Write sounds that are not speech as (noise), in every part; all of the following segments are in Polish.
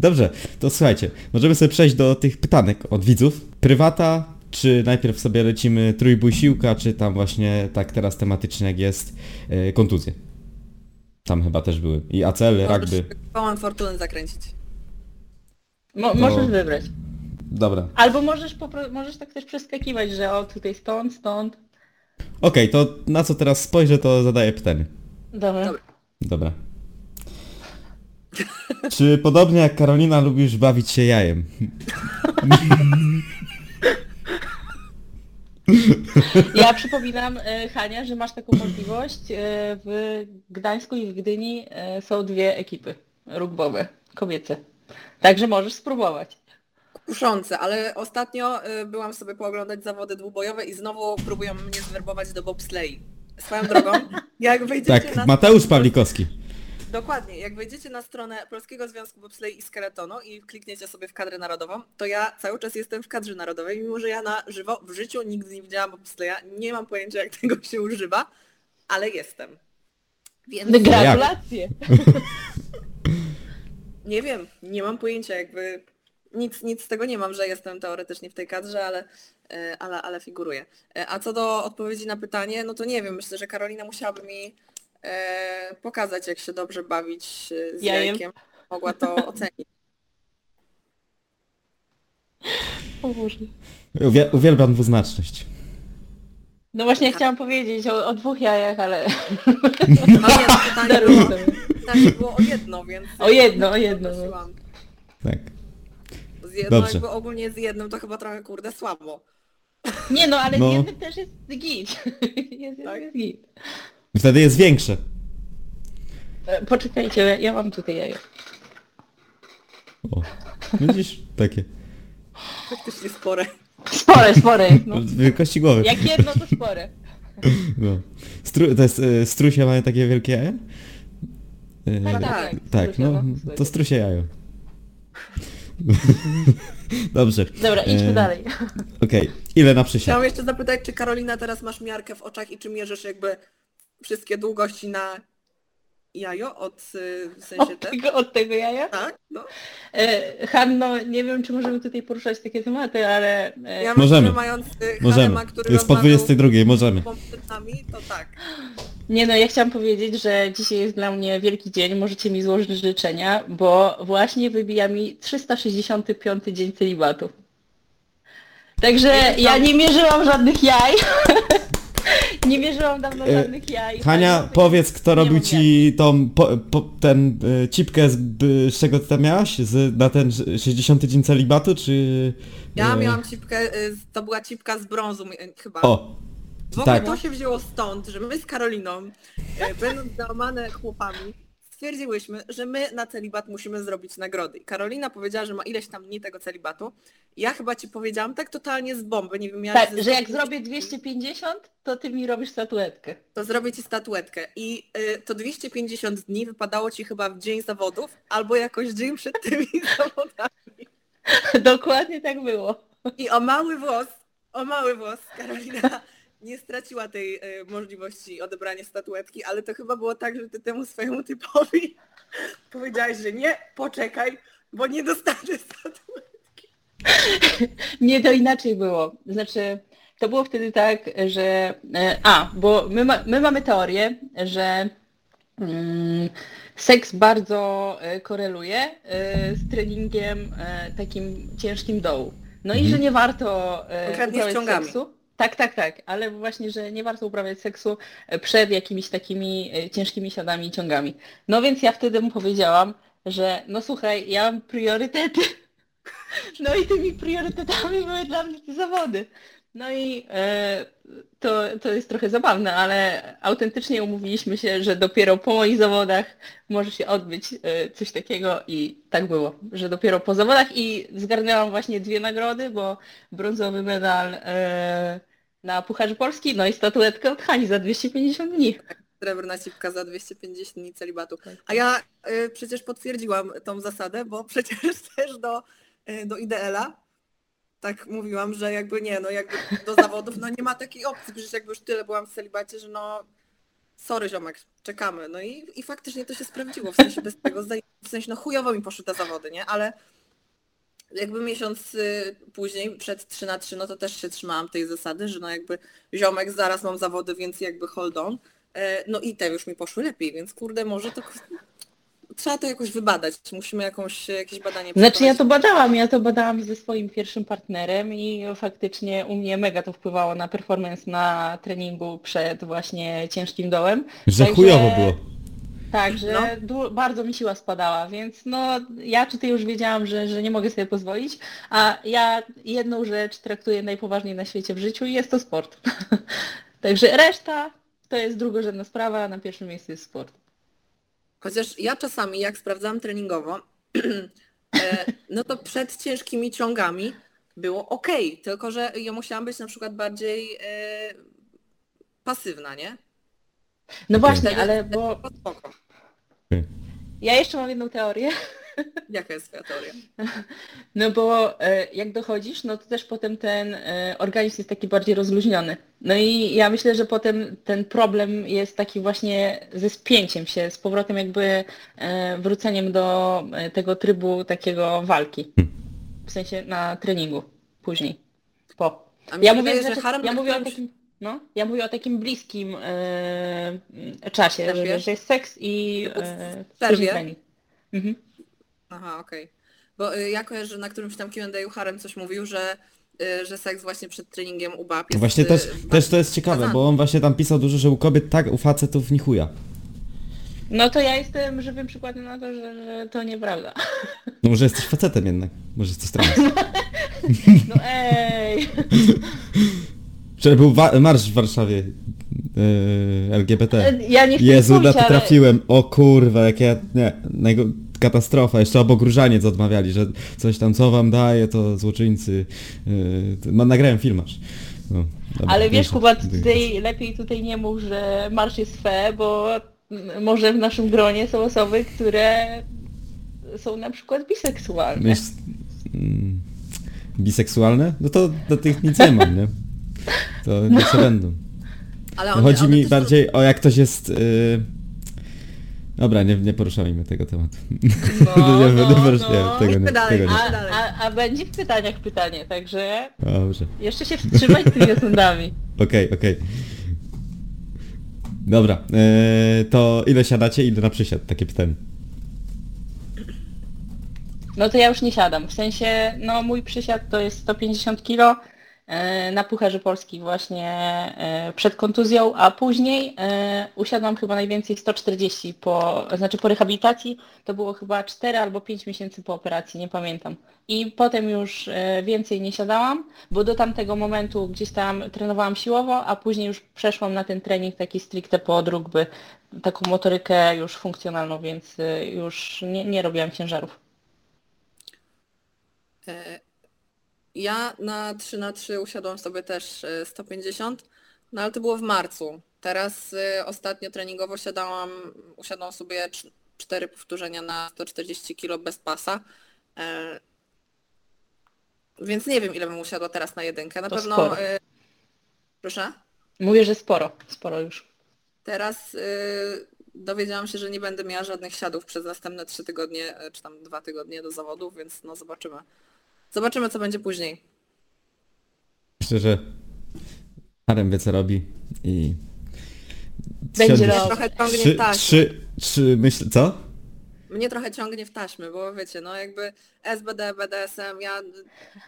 Dobrze, to słuchajcie, możemy sobie przejść do tych pytanek od widzów. Prywata, czy najpierw sobie lecimy trójbój siłka, czy tam właśnie tak teraz tematycznie jak jest e, kontuzje. Tam chyba też były. I ACL, rugby. Kołem fortuny zakręcić. Mo- No. Możesz wybrać. Dobra. Albo możesz, popro- możesz tak też przeskakiwać, że o tutaj stąd, stąd. Okej, to na co teraz spojrzę, to zadaję pytanie. Dobra. Dobra. Dobra. (laughs) Czy podobnie jak Karolina lubisz bawić się jajem? (laughs) Ja przypominam, e, Hania, że masz taką możliwość. E, w Gdańsku i w Gdyni e, są dwie ekipy rugbowe, kobiece. Także możesz spróbować. Kuszące, ale ostatnio y, byłam sobie pooglądać zawody dwubojowe i znowu próbują mnie zwerbować do bobslei. Swoją drogą, (laughs) jak wejdziecie Tak, na... Mateusz Pawlikowski. Dokładnie, jak wejdziecie na stronę Polskiego Związku Bobslei i Skeletonu i klikniecie sobie w kadrę narodową, to ja cały czas jestem w kadrze narodowej, mimo że ja na żywo w życiu nigdy nie widziałam bobsleja, nie mam pojęcia jak (laughs) tego się używa, ale jestem. Więc Gratulacje! (laughs) nie wiem, nie mam pojęcia jakby nic, nic z tego nie mam, że jestem teoretycznie w tej kadrze, ale, e, ale, ale figuruję. E, A co do odpowiedzi na pytanie, no to nie wiem, myślę, że Karolina musiałaby mi e, pokazać, jak się dobrze bawić e, z Jajem. jajkiem. Mogła to (laughs) ocenić. O Boże. Uwie- uwielbiam dwuznaczność. No właśnie chciałam powiedzieć o, o dwóch jajach, ale No nie, no pytanie daruję było, sobie. pytanie było o jedno, więc... O jedno, o jedno, no. Tak. Z jedno, Dobrze. jakby ogólnie z jednym to chyba trochę kurde słabo. Nie no, ale No. z jednym też jest git. (laughs) Jest, Tak? jest git. Wtedy jest większe. E, Poczekajcie, ja- ja mam tutaj jajo. O. Widzisz? Takie. Faktycznie spore. Spore, spore. No. Wielkości głowy. Jak jedno to spore. No. Stru- to jest e, strusie mają takie wielkie jaja? E, Tak, tak, tak, no strusie, to strusie jajo. (laughs) Dobrze. Dobra, idźmy E, dalej. Okej, ile na przysiad? Chciałam jeszcze zapytać, czy Karolina teraz masz miarkę w oczach i czy mierzysz jakby wszystkie długości na jajo od y, w sensie Od te? tego, od tego jaja? Tak? No. E, Hanno, nie wiem, czy możemy tutaj poruszać takie tematy, ale... E, Ja Możemy. mając Możemy. Harema, który Jest po rozmawiał 22, możemy. to tak. Nie no, ja chciałam powiedzieć, że dzisiaj jest dla mnie wielki dzień, możecie mi złożyć życzenia, bo właśnie wybija mi 365 dzień celibatu. Także ja nie mierzyłam żadnych jaj. (laughs) nie mierzyłam dawno E, żadnych jaj. Hania, Ale- powiedz, kto robił ci tą, po, po, ten y, cipkę, z, by, z czego ty tam miałaś? Z, na ten 60 dzień celibatu, czy... Ja e, miałam cipkę, y, z- to była cipka z brązu y, chyba. O, w ogóle tak. to się wzięło stąd, że my z Karoliną, y, będąc załamane chłopami, stwierdziłyśmy, że my na celibat musimy zrobić nagrody. I Karolina powiedziała, że ma ileś tam dni tego celibatu. Ja chyba ci powiedziałam tak totalnie z bomby, nie wiem jak... Tak, że jak 150 zrobię 250, to ty mi robisz statuetkę. to zrobię ci statuetkę. I y, to 250 dni wypadało ci chyba w dzień zawodów, albo jakoś dzień przed (laughs) tymi zawodami. Dokładnie tak było. I o mały włos, o mały włos, Karolina nie straciła tej y, możliwości odebrania statuetki, ale to chyba było tak, że ty temu swojemu typowi (laughs) powiedziałeś, że nie, poczekaj, bo nie dostanę statuetki. (laughs) Nie, to inaczej było. Znaczy, to było wtedy tak, że... e, A, bo my, ma, my mamy teorię, że mm, seks bardzo e, koreluje e, z treningiem e, takim ciężkim dołu. No i Mhm. że nie warto e, Konkretnie uprawiać ciągami. seksu. Tak, tak, tak, ale właśnie, że nie warto uprawiać seksu e, przed jakimiś takimi e, ciężkimi siadami i ciągami. No więc ja wtedy mu powiedziałam, że no słuchaj, ja mam priorytety. (laughs) No i tymi priorytetami były dla mnie te zawody. No i e, to, to jest trochę zabawne, ale autentycznie umówiliśmy się, że dopiero po moich zawodach może się odbyć e, coś takiego i tak było, że dopiero po zawodach i zgarnęłam właśnie dwie nagrody, bo brązowy medal e, na Pucharze Polski, no i statuetkę od Hani za 250 dni. Srebrna cipka za 250 dni celibatu. A ja y, przecież potwierdziłam tą zasadę, bo (laughs) przecież też do, y, do IDL-a tak mówiłam, że jakby nie, no jakby do zawodów, no nie ma takiej opcji, przecież jakby już tyle byłam w celibacie, że no sorry ziomek, czekamy. No i, i faktycznie to się sprawdziło, w sensie bez tego, w sensie no chujowo mi poszły te zawody, nie? Ale jakby miesiąc y, później, przed 3 na 3, no to też się trzymałam tej zasady, że no jakby ziomek, zaraz mam zawody, więc jakby hold on. E, No i te już mi poszły lepiej, więc kurde, może to trzeba to jakoś wybadać. Musimy jakąś, jakieś badanie Znaczy ja to badałam, ja to badałam ze swoim pierwszym partnerem i faktycznie u mnie mega to wpływało na performance na treningu przed właśnie ciężkim dołem. Że Także- chujowo było. Tak, że No. bardzo mi siła spadała, więc no ja tutaj już wiedziałam, że, że nie mogę sobie pozwolić, a ja jedną rzecz traktuję najpoważniej na świecie w życiu i jest to sport. (laughs) Także reszta to jest drugorzędna sprawa, a na pierwszym miejscu jest sport. Chociaż ja czasami, jak sprawdzałam treningowo, (clears throat) e, no to przed ciężkimi ciągami było ok, tylko że ja musiałam być na przykład bardziej e, pasywna, nie? No właśnie, ale bo spoko. ja jeszcze mam jedną teorię. (laughs) Jaka jest twoja teoria? No bo e, jak dochodzisz, no to też potem ten e, organizm jest taki bardziej rozluźniony. No i ja myślę, że potem ten problem jest taki właśnie ze spięciem się, z powrotem jakby e, wróceniem do tego trybu takiego walki. W sensie na treningu później. Po. Ja mówię, wydaje, że znaczy, harem ja mówię o takim, no, ja mówię o takim bliskim e, czasie, Tempie? że, że jest seks i e, trening. Mhm. Aha, okej. Bo y, ja kojarzę, że na którymś tam Q&A Harem coś mówił, że, y, że seks właśnie przed treningiem u bab jest... Właśnie y, też, bardzo też to jest ciekawe, wskazany. bo on właśnie tam pisał dużo, że u kobiet tak, u facetów ni chuja. No to ja jestem żywym przykładem na to, że, że to nieprawda. No może jesteś facetem jednak, może jesteś trans. (laughs) No ej! (laughs) Wczoraj był wa- marsz w Warszawie yy, LGBT. Ja nie chcę Jezu, mówić, na to ale... trafiłem. O kurwa, jak ja... Nie, najgo- katastrofa. Jeszcze obok Różaniec odmawiali, że coś tam, co wam daje, to złoczyńcy. Yy, to- nagrałem film aż. No, dobra, Ale wiesz, mniejsza. Kuba, tutaj lepiej tutaj nie mów, że marsz jest fe, bo mm, może w naszym gronie są osoby, które są na przykład biseksualne. Myśl, mm, biseksualne? No to do tych nic nie mam, nie? To No. będą. Ale No one- chodzi one mi bardziej o jak ktoś jest... Yy... Dobra, nie, nie poruszajmy tego tematu. No, (laughs) nie, nie, no, porusz- no. nie, tego nie, dalej. tego nie. A, a, a będzie w pytaniach pytanie, także Dobrze. jeszcze się wstrzymać z tymi osądami. (laughs) Okej, okej. Dobra, yy, to ile siadacie, ile na przysiad? Takie pytanie. No to ja już nie siadam. W sensie, no mój przysiad to jest 150 kg na Pucharze Polski właśnie e, przed kontuzją, a później e, usiadłam chyba najwięcej 140 po, znaczy po rehabilitacji, to było chyba 4 albo 5 miesięcy po operacji, nie pamiętam. I potem już e, więcej nie siadałam, bo do tamtego momentu gdzieś tam trenowałam siłowo, a później już przeszłam na ten trening taki stricte pod rugby, taką motorykę już funkcjonalną, więc e, już nie, nie robiłam ciężarów. E, Ja na 3 na 3 usiadłam sobie też e, 150, no ale to było w marcu. Teraz e, ostatnio treningowo siadałam, usiadłam sobie 4 powtórzenia na 140 kg bez pasa. E, Więc nie wiem ile bym usiadła teraz na jedynkę. Na To pewno... sporo. e, Proszę? Mówię, że sporo, sporo już. Teraz dowiedziałam się, że nie będę miała żadnych siadów przez następne trzy tygodnie, czy tam dwa tygodnie do zawodów, więc no zobaczymy. Zobaczymy, co będzie później. Myślę, że Harem wie co robi i... Będzie robił. Trochę ciągnie Trzy, w taśmy. trzy, trzy, myślę, co? Mnie trochę ciągnie w taśmy, bo wiecie, no jakby SBD, BDSM, ja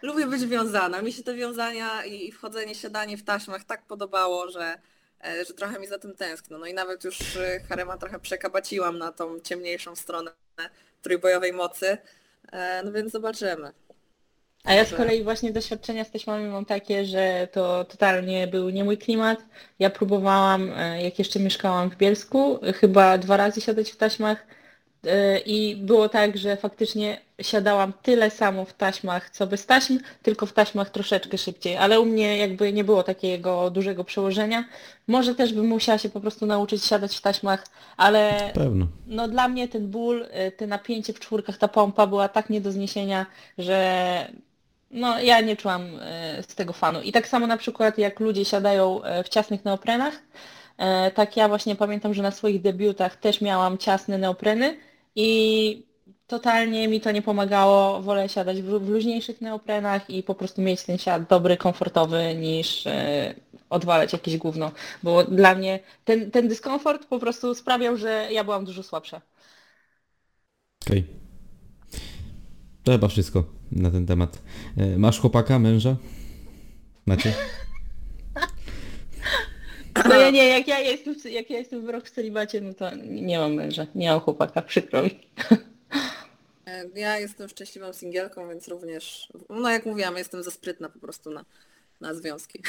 lubię być wiązana. Mi się te wiązania i i wchodzenie, siadanie w taśmach tak podobało, że, e, że trochę mi za tym tęskno. No i nawet już y, Harema trochę przekabaciłam na tą ciemniejszą stronę trójbojowej mocy. E, No więc zobaczymy. A ja z kolei właśnie doświadczenia z taśmami mam takie, że to totalnie był nie mój klimat. Ja próbowałam, e, jak jeszcze mieszkałam w Bielsku, e, chyba dwa razy siadać w taśmach e, i było tak, że faktycznie siadałam tyle samo w taśmach, co bez taśm, tylko w taśmach troszeczkę szybciej, ale u mnie jakby nie było takiego dużego przełożenia. Może też bym musiała się po prostu nauczyć siadać w taśmach, ale Pewno. no dla mnie ten ból, te napięcie w czwórkach, ta pompa była tak nie do zniesienia, że no ja nie czułam y, z tego fanu. I tak samo na przykład jak ludzie siadają y, w ciasnych neoprenach, E, tak ja właśnie pamiętam, że na swoich debiutach też miałam ciasne neopreny i totalnie mi to nie pomagało. Wolę siadać w, luźniejszych neoprenach i po prostu mieć ten siad dobry, komfortowy niż e, odwalać jakieś gówno. Bo dla mnie ten, ten dyskomfort po prostu sprawiał, że ja byłam dużo słabsza. Okej. To chyba wszystko na ten temat. E, Masz chłopaka, męża? Macie? No ja nie, jak ja jestem, w- jak ja jestem w rok w celibacie, no to nie mam męża, nie mam chłopaka, przykro mi. E, Ja jestem szczęśliwą singielką, więc również, no jak mówiłam, jestem za sprytna po prostu na, na związki. (laughs)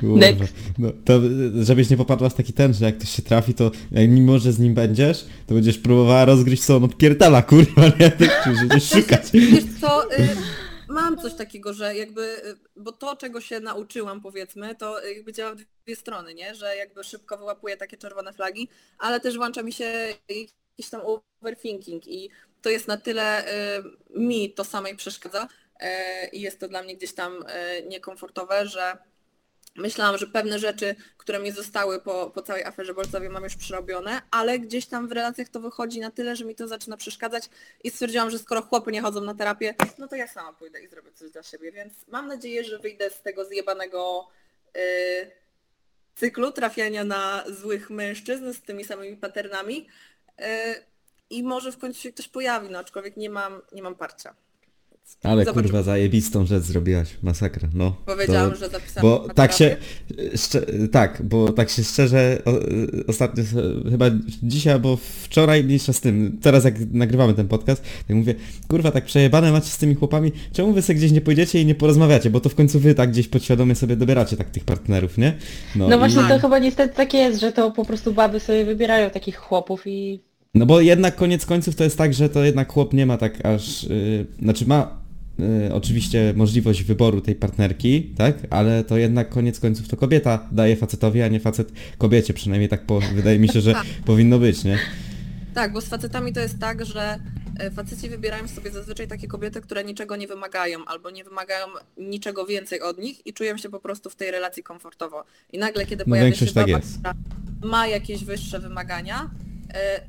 Kurwa. No, to żebyś nie popadła w taki ten, że jak ktoś się trafi, to jak mimo, że z nim będziesz, to będziesz próbowała rozgryźć co on odpierdala, kurwa, nie? Tak, że (laughs) będziesz szukać. Wiesz co, y, mam coś takiego, że jakby, y, bo to czego się nauczyłam powiedzmy, to jakby działa w dwie strony, nie? Że jakby szybko wyłapuję takie czerwone flagi, ale też włącza mi się jakiś tam overthinking i to jest na tyle y, mi to samej przeszkadza i jest to dla mnie gdzieś tam niekomfortowe, że myślałam, że pewne rzeczy, które mi zostały po, po całej aferze bolcowej mam już przerobione, ale gdzieś tam w relacjach to wychodzi na tyle, że mi to zaczyna przeszkadzać i stwierdziłam, że skoro chłopy nie chodzą na terapię, no to ja sama pójdę i zrobię coś dla siebie, więc mam nadzieję, że wyjdę z tego zjebanego y, cyklu trafiania na złych mężczyzn z tymi samymi patternami y, i może w końcu się ktoś pojawi, no aczkolwiek nie mam, nie mam parcia. Ale Zobaczymy. kurwa zajebistą rzecz zrobiłaś, masakra, no. Powiedziałam, To- że zapisałam Bo na tak się, tak, bo tak się szczerze, o, ostatnio, chyba dzisiaj albo wczoraj, mniejsza z tym, teraz jak nagrywamy ten podcast, tak mówię, kurwa, tak przejebane macie z tymi chłopami, czemu wy sobie gdzieś nie pójdziecie i nie porozmawiacie, bo to w końcu wy tak gdzieś podświadomie sobie dobieracie tak tych partnerów, nie? No właśnie i- to chyba niestety tak jest, że to po prostu baby sobie wybierają takich chłopów i No bo jednak koniec końców to jest tak, że to jednak chłop nie ma tak aż, yy, znaczy ma yy, oczywiście możliwość wyboru tej partnerki, tak? Ale to jednak koniec końców to kobieta daje facetowi, a nie facet kobiecie, przynajmniej tak po, wydaje mi się, że (laughs) Tak. powinno być, nie? Tak, bo z facetami to jest tak, że e, faceci wybierają sobie zazwyczaj takie kobiety, które niczego nie wymagają albo nie wymagają niczego więcej od nich i czują się po prostu w tej relacji komfortowo. I nagle, kiedy No, pojawia się tak baba, jest. która ma jakieś wyższe wymagania,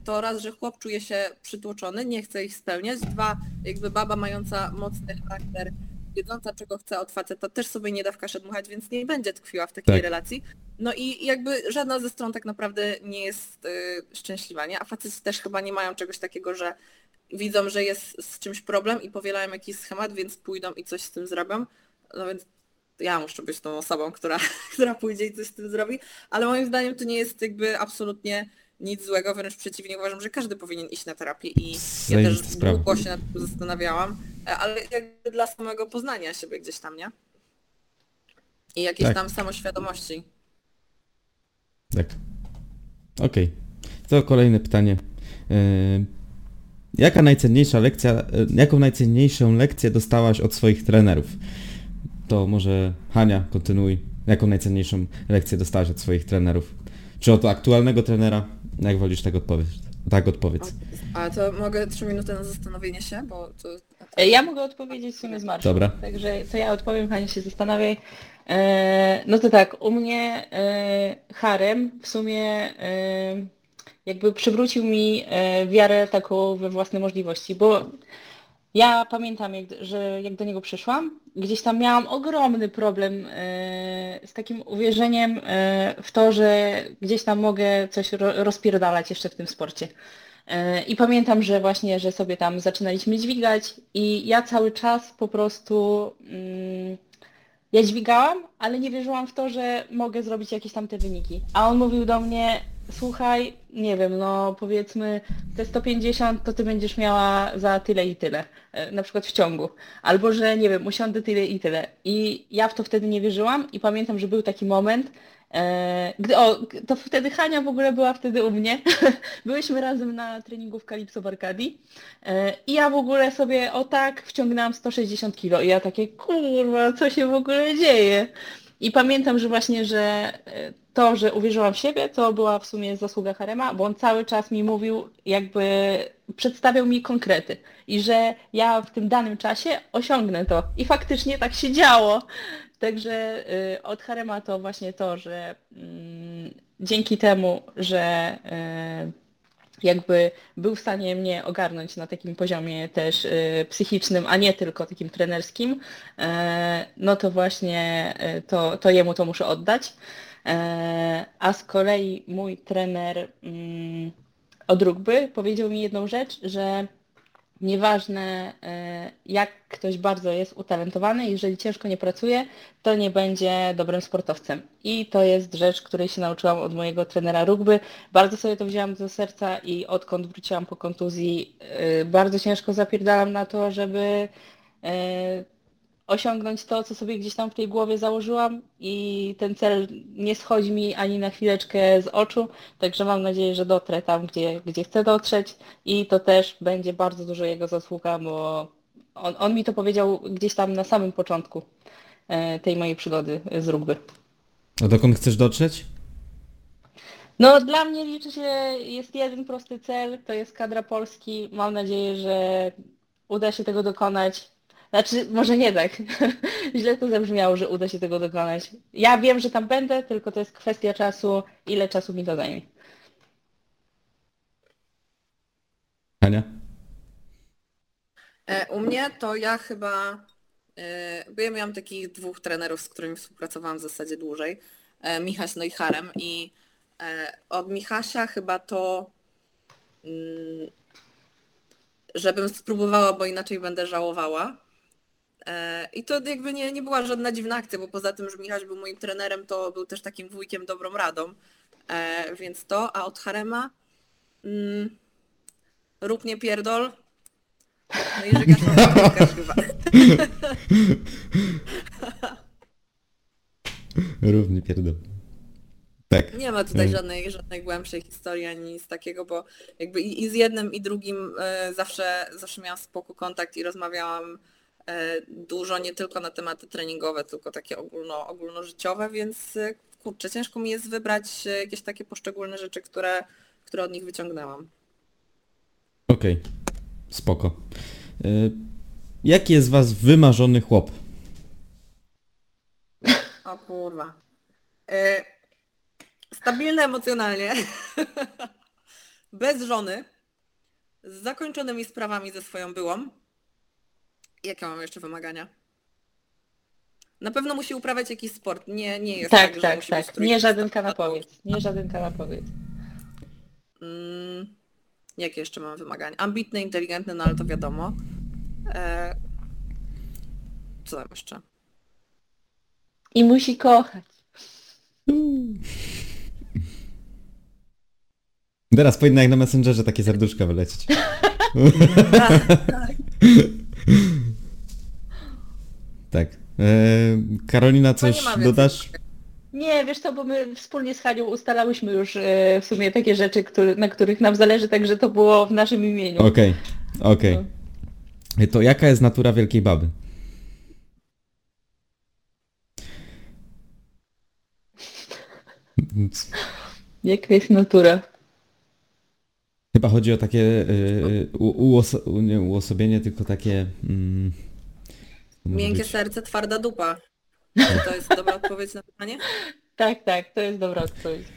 to raz, że chłop czuje się przytłoczony, nie chce ich spełniać, dwa, jakby baba mająca mocny charakter, wiedząca czego chce od faceta, też sobie nie da w kaszę dmuchać, więc nie będzie tkwiła w takiej Tak. relacji. No i jakby żadna ze stron tak naprawdę nie jest y, szczęśliwa, nie? A faceci też chyba nie mają czegoś takiego, że widzą, że jest z czymś problem i powielają jakiś schemat, więc pójdą i coś z tym zrobią. No więc ja muszę być tą osobą, która, (laughs) która pójdzie i coś z tym zrobi, ale moim zdaniem to nie jest jakby absolutnie nic złego, wręcz przeciwnie, uważam, że każdy powinien iść na terapię i ja też sprawa. długo się nad tym zastanawiałam, e, ale jakby dla samego poznania siebie gdzieś tam, nie? I jakiejś Tak. tam samoświadomości. Tak. Okej. To kolejne pytanie. Yy, jaka najcenniejsza lekcja, yy, jaką najcenniejszą lekcję dostałaś od swoich trenerów? To może Hania, kontynuuj. Jaką najcenniejszą lekcję dostałaś od swoich trenerów? Czy od aktualnego trenera? Jak wolisz tak odpowiedź? Tak odpowiedz. A to mogę trzy minuty na zastanowienie się, bo to... E, Ja mogę odpowiedzieć w sumie z marszu. Dobra. Także to ja odpowiem, Hania się zastanawiaj. E, no to tak, u mnie e, harem w sumie e, jakby przywrócił mi e, wiarę taką we własne możliwości, bo ja pamiętam, jak, że jak do niego przyszłam, gdzieś tam miałam ogromny problem e, z takim uwierzeniem e, w to, że gdzieś tam mogę coś ro, rozpierdalać jeszcze w tym sporcie. E, I pamiętam, że właśnie, że sobie tam zaczynaliśmy dźwigać i ja cały czas po prostu mm, ja dźwigałam, ale nie wierzyłam w to, że mogę zrobić jakieś tam te wyniki. A on mówił do mnie, słuchaj, nie wiem, no powiedzmy te 150 to ty będziesz miała za tyle i tyle, e, na przykład w ciągu. Albo, że nie wiem, usiądę tyle i tyle. I ja w to wtedy nie wierzyłam i pamiętam, że był taki moment, e, gdy, o, to wtedy Hania w ogóle była wtedy u mnie. (laughs) Byłyśmy razem na treningu w Calypso w Arkadii e, i ja w ogóle sobie o tak wciągnęłam 160 kilo i ja takie kurwa, co się w ogóle dzieje? I pamiętam, że właśnie, że e, to, że uwierzyłam w siebie, to była w sumie zasługa Harema, bo on cały czas mi mówił, jakby przedstawiał mi konkrety i że ja w tym danym czasie osiągnę to. I faktycznie tak się działo. Także y, od Harema to właśnie to, że mm, dzięki temu, że y, jakby był w stanie mnie ogarnąć na takim poziomie też y, psychicznym, a nie tylko takim trenerskim, e, no to właśnie e, to, to jemu to muszę oddać. E, A z kolei mój trener mm, od rugby powiedział mi jedną rzecz, że nieważne e, jak ktoś bardzo jest utalentowany, jeżeli ciężko nie pracuje, to nie będzie dobrym sportowcem. I to jest rzecz, której się nauczyłam od mojego trenera rugby. Bardzo sobie to wzięłam do serca i odkąd wróciłam po kontuzji, e, bardzo ciężko zapierdalam na to, żeby osiągnąć to, co sobie gdzieś tam w tej głowie założyłam i ten cel nie schodzi mi ani na chwileczkę z oczu, także mam nadzieję, że dotrę tam, gdzie, gdzie chcę dotrzeć i to też będzie bardzo dużo jego zasługa, bo on, on mi to powiedział gdzieś tam na samym początku e, tej mojej przygody z rugby. A dokąd chcesz dotrzeć? No dla mnie liczy się, jest jeden prosty cel, to jest kadra Polski. Mam nadzieję, że uda się tego dokonać. Znaczy, może nie tak. (laughs) Źle to zabrzmiało, że uda się tego dokonać. Ja wiem, że tam będę, tylko to jest kwestia czasu, ile czasu mi to zajmie. Ania? E, U mnie to ja chyba, e, bo ja miałam takich dwóch trenerów, z którymi współpracowałam w zasadzie dłużej, e, Michaś no i Harem i e, od Michasia chyba to, mm, żebym spróbowała, bo inaczej będę żałowała. E, I to jakby nie, nie była żadna dziwna akcja, bo poza tym, że Michaś był moim trenerem, to był też takim wujkiem dobrą radą. E, Więc to, a od Harema mm, rób nie pierdol, no i Żygasz chyba. (laughs) Równie pierdol. Tak. Nie ma tutaj Mm. żadnej, żadnej głębszej historii ani nic takiego, bo jakby i, i z jednym i drugim e, zawsze, zawsze miałam spoko kontakt i rozmawiałam e, dużo nie tylko na tematy treningowe, tylko takie ogólno, ogólnożyciowe, więc e, kurczę, ciężko mi jest wybrać e, jakieś takie poszczególne rzeczy, które, które od nich wyciągnęłam. Okej. Spoko. Y, Jaki jest was wymarzony chłop? O kurwa. E, stabilny emocjonalnie, (laughs) bez żony, z zakończonymi sprawami ze swoją byłą. Jakie mam jeszcze wymagania? Na pewno musi uprawiać jakiś sport. Nie, nie jest tak, Tak, że tak, musi być tak. trójką Nie żaden kanapowiec. Nie żaden kanapowiec. Mm, jakie jeszcze mam wymagania? Ambitny, inteligentny, no ale to wiadomo. E, co tam jeszcze? I musi kochać. (laughs) Teraz powinna jak na Messengerze takie serduszka wylecieć. (laughs) tak. E, (laughs) Karolina, Chyba nie coś ma więcej dodasz? Nie, wiesz co, bo my wspólnie z Hanią ustalałyśmy już e, w sumie takie rzeczy, który, na których nam zależy, także to było w naszym imieniu. Okej, okej. No. To jaka jest natura Wielkiej Baby? Jaka jest natura? Chyba chodzi o takie y, uoso, nie uosobienie, tylko takie... Mm, to Miękkie być- serce, twarda dupa. Czy to jest dobra odpowiedź na pytanie? (laughs) Tak, tak, to jest dobra odpowiedź.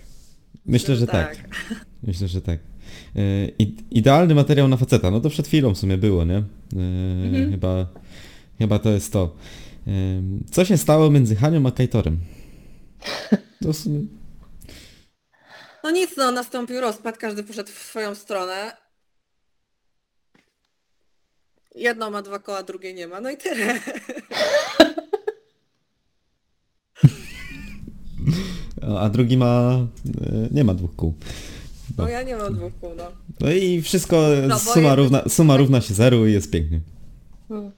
Myślę, że tak. (laughs) Myślę, że tak. I- idealny materiał na faceta. No to przed chwilą w sumie było, nie? Y, Mhm. Chyba, chyba to jest to. Y, co się stało między Hanią a Kajtorem? (laughs) To w sumie... No nic, no nastąpił rozpad, każdy poszedł w swoją stronę. Jedno ma dwa koła, drugie nie ma, no i tyle. (laughs) A drugi ma... y, nie ma dwóch kół. No ja nie mam dwóch kół, no. No i wszystko, No, suma, równa, suma równa się zeru i jest pięknie.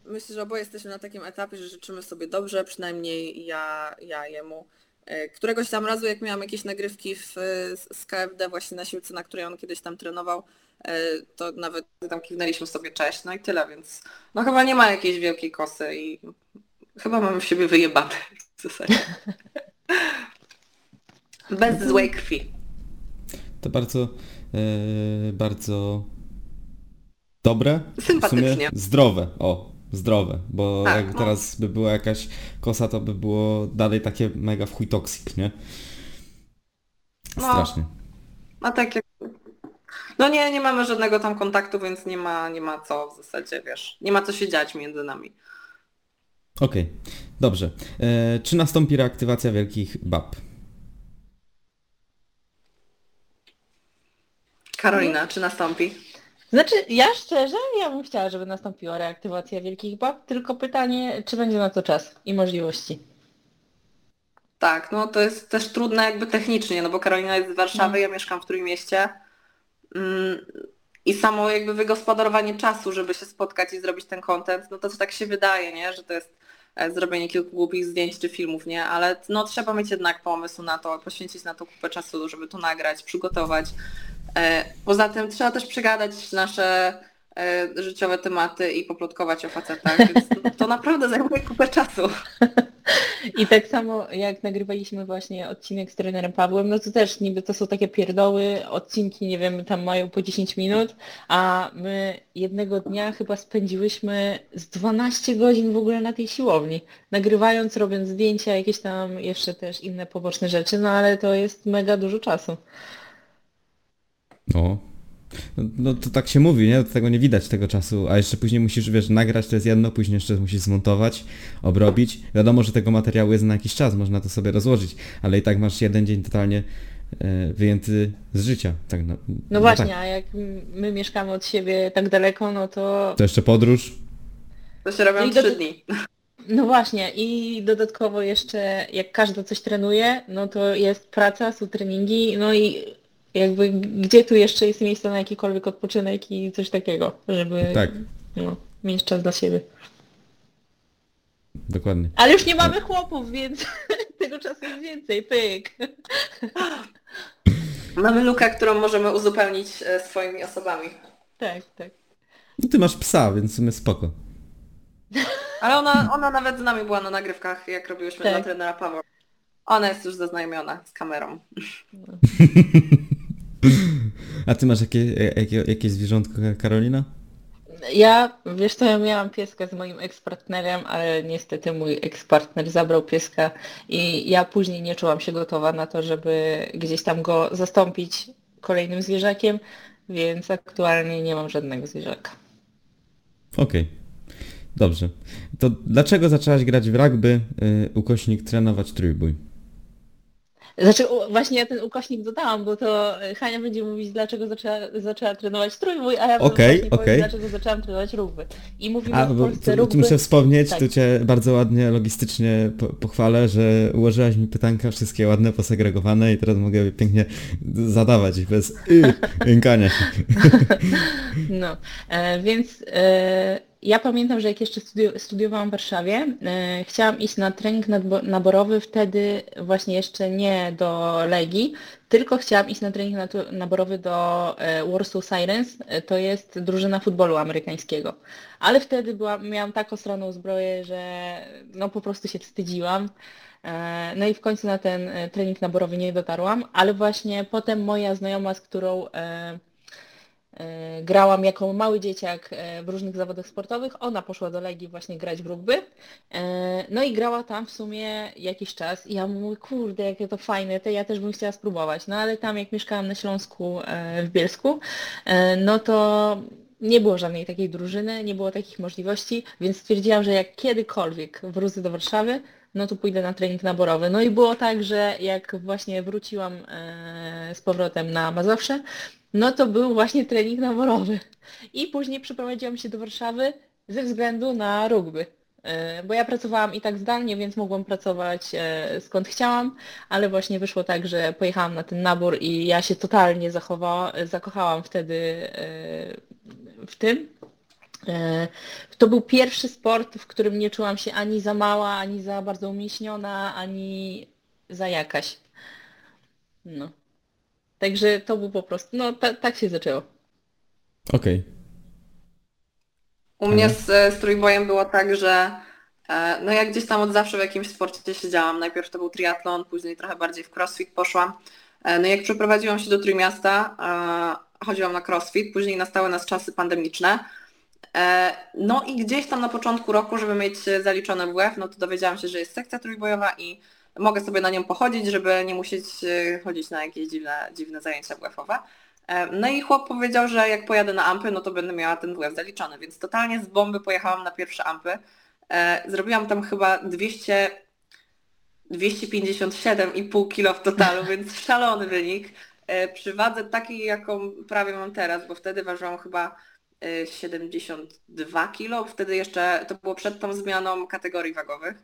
Myślę, że oboje jesteśmy na takim etapie, że życzymy sobie dobrze, przynajmniej ja, ja jemu. E, Któregoś tam razu, jak miałam jakieś nagrywki w, z KFD właśnie na siłce, na której on kiedyś tam trenował, e, to nawet tam kiwnęliśmy sobie cześć, no i tyle, więc no chyba nie ma jakiejś wielkiej kosy i chyba mamy w siebie wyjebane w zasadzie. Bez złej krwi. To bardzo, e, bardzo dobre. W Sympatycznie. sumie zdrowe, o, zdrowe, bo Tak, jak no. teraz by była jakaś kosa, to by było dalej takie mega w chuj toksik, nie? No. Strasznie. A tak jak... No nie, nie mamy żadnego tam kontaktu, więc nie ma, nie ma co w zasadzie, wiesz, nie ma co się dziać między nami. Okej, dobrze. E, czy nastąpi reaktywacja wielkich bab? Karolina, czy nastąpi? Znaczy, ja szczerze, ja bym chciała, żeby nastąpiła reaktywacja Wielkich Bab, tylko pytanie, czy będzie na to czas i możliwości. Tak, no to jest też trudne jakby technicznie, no bo Karolina jest z Warszawy, No. ja mieszkam w Trójmieście. Mm, I samo jakby wygospodarowanie czasu, żeby się spotkać i zrobić ten content, no to tak się wydaje, nie? Że to jest e, zrobienie kilku głupich zdjęć czy filmów, nie? Ale no trzeba mieć jednak pomysł na to, poświęcić na to kupę czasu, żeby to nagrać, przygotować. E, Poza tym trzeba też przegadać nasze życiowe tematy i poplotkować o facetach, więc to, to naprawdę zajmuje kupę czasu. I tak samo jak nagrywaliśmy właśnie odcinek z trenerem Pawłem, no to też niby to są takie pierdoły, odcinki, nie wiem, tam mają po 10 minut, a my jednego dnia chyba spędziłyśmy z 12 godzin w ogóle na tej siłowni, nagrywając, robiąc zdjęcia, jakieś tam jeszcze też inne poboczne rzeczy, no ale to jest mega dużo czasu. No. No, no to tak się mówi, nie? Tego nie widać tego czasu, a jeszcze później musisz, wiesz, nagrać to jest jedno, później jeszcze musisz zmontować, obrobić. Wiadomo, że tego materiału jest na jakiś czas, można to sobie rozłożyć, ale i tak masz jeden dzień totalnie e, wyjęty z życia. Tak, no, No właśnie, tak. a jak my mieszkamy od siebie tak daleko, no to To jeszcze podróż. To się robią No do- trzy dni. No właśnie i dodatkowo jeszcze jak każdy coś trenuje, no to jest praca, są treningi, no i jakby gdzie tu jeszcze jest miejsce na jakikolwiek odpoczynek i coś takiego, żeby Tak, no, mieć czas dla siebie. dokładnie. Ale już nie mamy chłopów, więc (laughs) tego czasu jest więcej, pyk. (laughs) Mamy lukę, którą możemy uzupełnić e, swoimi osobami. Tak, tak. No ty masz psa, więc w sumie spoko. (laughs) Ale ona, ona nawet z nami była na nagrywkach, jak robiłyśmy Tak. dla trenera Pawła. Ona jest już zaznajomiona z kamerą. A ty masz jakie, jakie, jakieś zwierzątko, Karolina? Ja, wiesz co, ja miałam pieska z moim ekspartnerem, ale niestety mój ekspartner zabrał pieska i ja później nie czułam się gotowa na to, żeby gdzieś tam go zastąpić kolejnym zwierzakiem, więc aktualnie nie mam żadnego zwierzaka. Okej. Dobrze. To dlaczego zaczęłaś grać w rugby, y, ukośnik trenować trójbój? Znaczy właśnie ja ten ukośnik dodałam, bo to y, Hania będzie mówić dlaczego zaczęła, zaczęła trenować trójbój, a ja Okej, właśnie powiem, okej. dlaczego zaczęłam trenować rugby. I mówimy A, w Polsce tu, rugby... tu muszę wspomnieć, tak. tu cię bardzo ładnie, logistycznie po, pochwalę, że ułożyłaś mi pytanka wszystkie ładne, posegregowane i teraz mogę je pięknie zadawać bez y, (laughs) jękania się. No, e, więc e, ja pamiętam, że jak jeszcze studi- studiowałam w Warszawie, e, chciałam iść na trening naborowy, wtedy właśnie jeszcze nie do Legii, tylko chciałam iść na trening naborowy do e, Warsaw Sirens, e, to jest drużyna futbolu amerykańskiego. Ale wtedy byłam, miałam tak ostroną zbroję, że no po prostu się wstydziłam. No i w końcu na ten trening naborowy nie dotarłam, ale właśnie potem moja znajoma, z którą grałam jako mały dzieciak e, w różnych zawodach sportowych. Ona poszła do Legii właśnie grać w rugby. E, No i grała tam w sumie jakiś czas. I ja mówię, kurde, jakie to fajne, to ja też bym chciała spróbować. No ale tam jak mieszkałam na Śląsku e, w Bielsku, e, no to nie było żadnej takiej drużyny, nie było takich możliwości, więc stwierdziłam, że jak kiedykolwiek wrócę do Warszawy, no to pójdę na trening naborowy. No i było tak, że jak właśnie wróciłam e, z powrotem na Mazowsze, no to był właśnie trening naborowy. I później przeprowadziłam się do Warszawy ze względu na rugby. E, Bo ja pracowałam i tak zdalnie, więc mogłam pracować e, skąd chciałam, ale właśnie wyszło tak, że pojechałam na ten nabór i ja się totalnie zachowała, zakochałam wtedy e, w tym. To był pierwszy sport, w którym nie czułam się ani za mała, ani za bardzo umieśniona, ani za jakaś. No. Także to był po prostu, no ta, tak się zaczęło. Okej. U mnie z, z trójbojem było tak, że E, No ja gdzieś tam od zawsze w jakimś sporcie siedziałam. Najpierw to był triatlon, później trochę bardziej w crossfit poszłam. E, No i jak przeprowadziłam się do Trójmiasta, e, chodziłam na crossfit, później nastały nas czasy pandemiczne. E, No i gdzieś tam na początku roku, żeby mieć zaliczone WF, no to dowiedziałam się, że jest sekcja trójbojowa i mogę sobie na nią pochodzić, żeby nie musieć e, chodzić na jakieś dziwne, dziwne zajęcia WF-owe. No i chłop powiedział, że jak pojadę na ampy, no to będę miała ten WF zaliczony, więc totalnie z bomby pojechałam na pierwsze ampy. E, Zrobiłam tam chyba 200, 257,5 kg w totalu, (laughs) więc szalony wynik. E, Przy wadze takiej, jaką prawie mam teraz, bo wtedy ważyłam chyba e, 72 kg, wtedy jeszcze to było przed tą zmianą kategorii wagowych.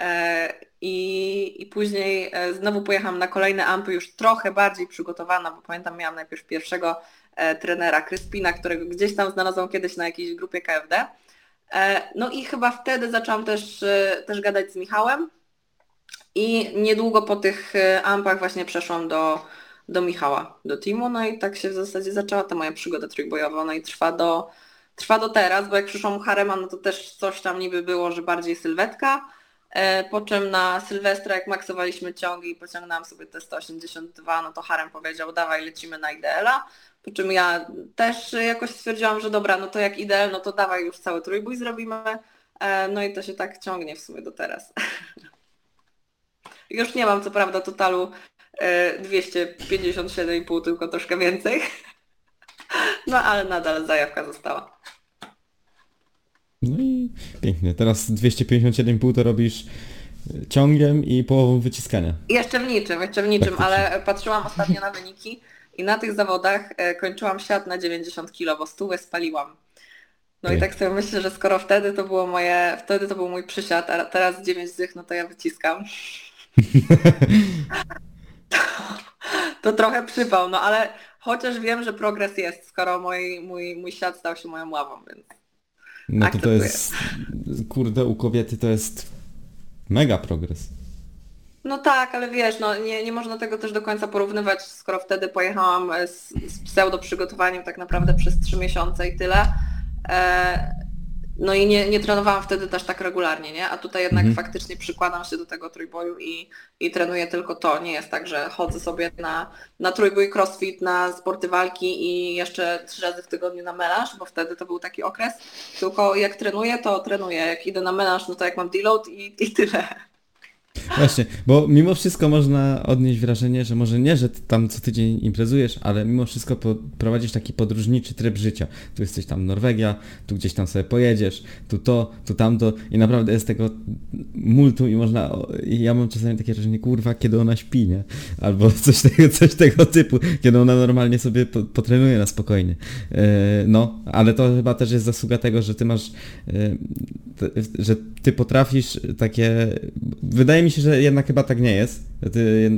E, I, I później e, znowu pojechałam na kolejne ampy już trochę bardziej przygotowana, bo pamiętam miałam najpierw pierwszego e, trenera Kryspina, którego gdzieś tam znalazłam kiedyś na jakiejś grupie KFD. No i chyba wtedy zaczęłam też, też gadać z Michałem. I niedługo po tych ampach właśnie przeszłam do, do Michała, do teamu, no i tak się w zasadzie zaczęła ta moja przygoda trójbojowa, no i trwa do, trwa do teraz, bo jak przyszłam Harema, no to też coś tam niby było, że bardziej sylwetka, po czym na Sylwestra, jak maksowaliśmy ciągi i pociągnęłam sobie te 182, no to Harem powiedział, dawaj lecimy na Ideela. Po czym ja też jakoś stwierdziłam, że dobra, no to jak Ideal, no to dawaj już cały trójbój zrobimy. E, No i to się tak ciągnie w sumie do teraz. (laughs) Już nie mam co prawda totalu e, 257,5, tylko troszkę więcej. (laughs) No ale nadal zajawka została. No i pięknie. Teraz 257,5 to robisz ciągiem i połową wyciskania. Jeszcze w niczym, jeszcze w niczym, Faktycznie. ale patrzyłam ostatnio na wyniki i na tych zawodach e, kończyłam siat na 90 kg, bo stówę spaliłam. No i tak sobie myślę, że skoro wtedy to było moje, wtedy to był mój przysiad, a teraz 9 zych, no to ja wyciskam. To, (laughs) to trochę przypał, no ale chociaż wiem, że progres jest, skoro mój, mój, mój siat stał się moją ławą, więc No to to jest, kurde, u kobiety to jest mega progres. No tak, ale wiesz, no nie, nie można tego też do końca porównywać, skoro wtedy pojechałam e, z, z pseudo przygotowaniem tak naprawdę przez trzy miesiące i tyle. E, no i nie, nie trenowałam wtedy też tak regularnie, nie? A tutaj jednak Mhm. faktycznie przykładam się do tego trójboju i, i trenuję tylko to. Nie jest tak, że chodzę sobie na, na trójbój crossfit, na sporty walki i jeszcze trzy razy w tygodniu na melanż, bo wtedy to był taki okres. Tylko jak trenuję, to trenuję. Jak idę na melanż, no to jak mam deload i, i tyle. Właśnie, bo mimo wszystko można odnieść wrażenie, że może nie, że tam co tydzień imprezujesz, ale mimo wszystko prowadzisz taki podróżniczy tryb życia. Tu jesteś tam Norwegia, tu gdzieś tam sobie pojedziesz, tu to, tu tamto i naprawdę jest tego multum i można, i ja mam czasami takie wrażenie, kurwa, kiedy ona śpi, nie? Albo coś tego, coś tego typu, kiedy ona normalnie sobie po, potrenuje na spokojnie. E, no, ale to chyba też jest zasługa tego, że ty masz, e, t- że ty potrafisz takie, wydaje mi się, że jednak chyba tak nie jest, ty,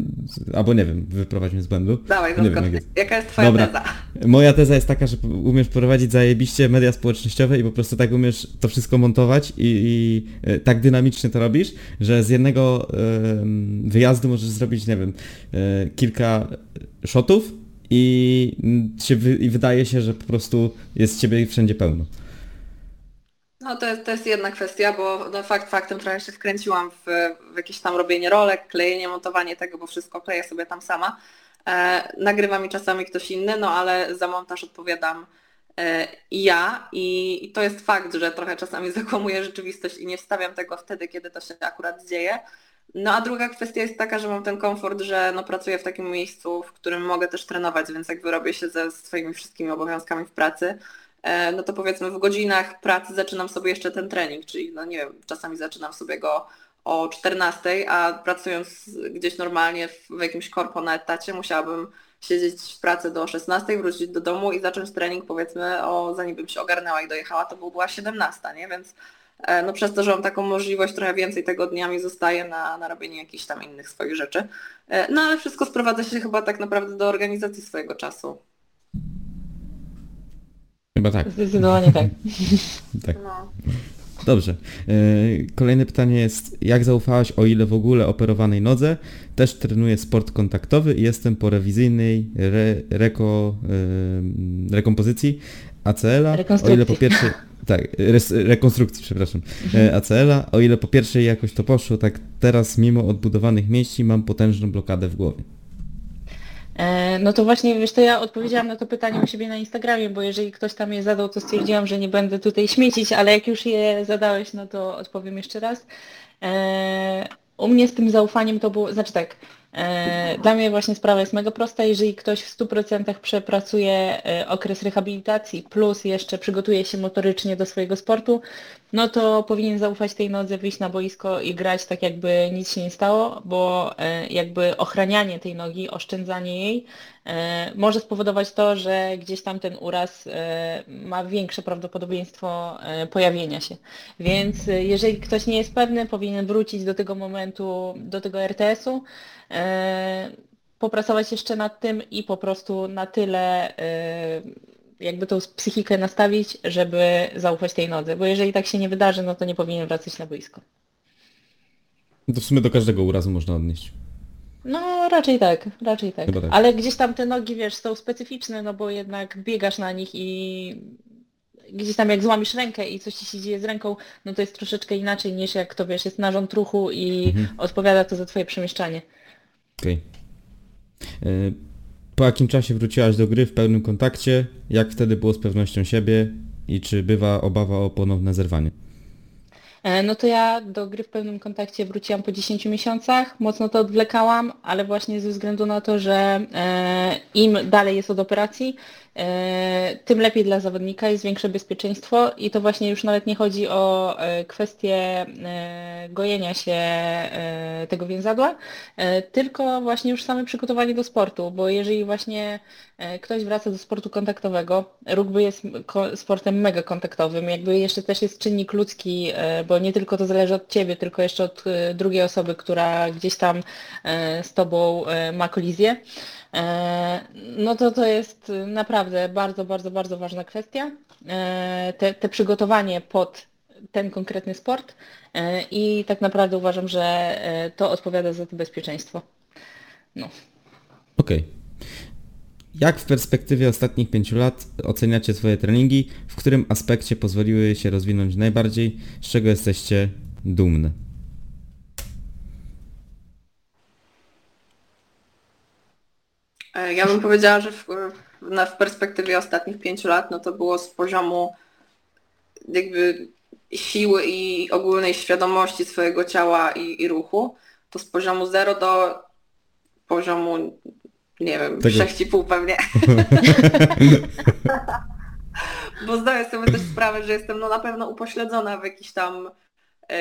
albo nie wiem, wyprowadź mnie z błędu. Dawaj, Nie wiem, jak jest. Jaka jest twoja Dobra. teza? Moja teza jest taka, że umiesz prowadzić zajebiście media społecznościowe i po prostu tak umiesz to wszystko montować i, i e, tak dynamicznie to robisz, że z jednego em, wyjazdu możesz zrobić, nie wiem, e, kilka shotów i, się i wydaje się, że po prostu jest ciebie wszędzie pełno. No to jest, to jest jedna kwestia, bo no, fakt faktem trochę się wkręciłam w, w jakieś tam robienie rolek, klejenie, montowanie tego, bo wszystko kleję sobie tam sama. E, nagrywa mi czasami ktoś inny, no ale za montaż odpowiadam e, ja i, i to jest fakt, że trochę czasami (laughs) zakłamuję rzeczywistość i nie wstawiam tego wtedy, kiedy to się akurat dzieje. No a druga kwestia jest taka, że mam ten komfort, że no, pracuję w takim miejscu, w którym mogę też trenować, więc jak wyrobię się ze swoimi wszystkimi obowiązkami w pracy, no to powiedzmy w godzinach pracy zaczynam sobie jeszcze ten trening, czyli no nie wiem, czasami zaczynam sobie go o 14, a pracując gdzieś normalnie w, w jakimś korpo na etacie musiałabym siedzieć w pracy do 16, wrócić do domu i zacząć trening powiedzmy o, zanim bym się ogarnęła i dojechała, to była 17, nie? Więc e, no przez to, że mam taką możliwość, trochę więcej tego dnia mi zostaje na, na robienie jakichś tam innych swoich rzeczy. E, No ale wszystko sprowadza się chyba tak naprawdę do organizacji swojego czasu. Chyba tak. Zdecydowanie tak. (laughs) tak. No. Dobrze. E, Kolejne pytanie jest, jak zaufałaś, o ile w ogóle operowanej nodze? Też trenuję sport kontaktowy i jestem po rewizyjnej re, reko, em, rekompozycji ACL-a. (laughs) O ile po Rekonstrukcji. pierwszej... Tak, rekonstrukcji, przepraszam, e, ACL-a. O ile po pierwszej jakoś to poszło, tak teraz mimo odbudowanych mięśni mam potężną blokadę w głowie. E, No to właśnie, wiesz, to ja odpowiedziałam na to pytanie u siebie na Instagramie, bo jeżeli ktoś tam je zadał, to stwierdziłam, że nie będę tutaj śmiecić, ale jak już je zadałeś, no to odpowiem jeszcze raz. E, U mnie z tym zaufaniem to było, znaczy tak, e, dla mnie właśnie sprawa jest mega prosta, jeżeli ktoś w 100% przepracuje okres rehabilitacji plus jeszcze przygotuje się motorycznie do swojego sportu, no to powinien zaufać tej nodze, wyjść na boisko i grać tak jakby nic się nie stało, bo e, jakby ochranianie tej nogi, oszczędzanie jej e, może spowodować to, że gdzieś tam ten uraz e, ma większe prawdopodobieństwo pojawienia się. Więc jeżeli ktoś nie jest pewny, powinien wrócić do tego momentu, do tego RTS-u, popracować jeszcze nad tym i po prostu na tyle jakby tą psychikę nastawić, żeby zaufać tej nodze, bo jeżeli tak się nie wydarzy, no to nie powinien wracać na boisko. To w sumie do każdego urazu można odnieść. No raczej tak, raczej tak. Tak. Ale gdzieś tam te nogi, wiesz, są specyficzne, no bo jednak biegasz na nich i gdzieś tam jak złamisz rękę i coś ci się dzieje z ręką, no to jest troszeczkę inaczej niż jak to, wiesz, jest narząd ruchu i Mhm. odpowiada to za twoje przemieszczanie. Okej. E, Po jakim czasie wróciłaś do gry w pełnym kontakcie? Jak wtedy było z pewnością siebie? I czy bywa obawa o ponowne zerwanie? E, No to ja do gry w pełnym kontakcie wróciłam po 10 miesiącach, mocno to odwlekałam, ale właśnie ze względu na to, że e, im dalej jest od operacji, e, tym lepiej dla zawodnika, jest większe bezpieczeństwo i to właśnie już nawet nie chodzi o kwestię gojenia się tego więzadła, tylko właśnie już same przygotowanie do sportu, bo jeżeli właśnie ktoś wraca do sportu kontaktowego, rugby jest sportem mega kontaktowym, jakby jeszcze też jest czynnik ludzki, e, bo nie tylko to zależy od Ciebie, tylko jeszcze od e, drugiej osoby, która gdzieś tam e, z Tobą e, ma kolizję. No to to jest naprawdę bardzo, bardzo, bardzo ważna kwestia. Te, te przygotowanie pod ten konkretny sport i tak naprawdę uważam, że to odpowiada za to bezpieczeństwo. No. Okej. Jak w perspektywie ostatnich pięciu lat oceniacie swoje treningi? W którym aspekcie pozwoliły się rozwinąć najbardziej? Z czego jesteście dumne? E, Ja bym powiedziała, że w, na, w perspektywie ostatnich pięciu lat, no to było z poziomu jakby siły i ogólnej świadomości swojego ciała i, i ruchu, to z poziomu 0 do poziomu, nie wiem, Tego- 6,5 pewnie. (laughs) Bo zdaję sobie też sprawę, że jestem no na pewno upośledzona w jakichś tam e,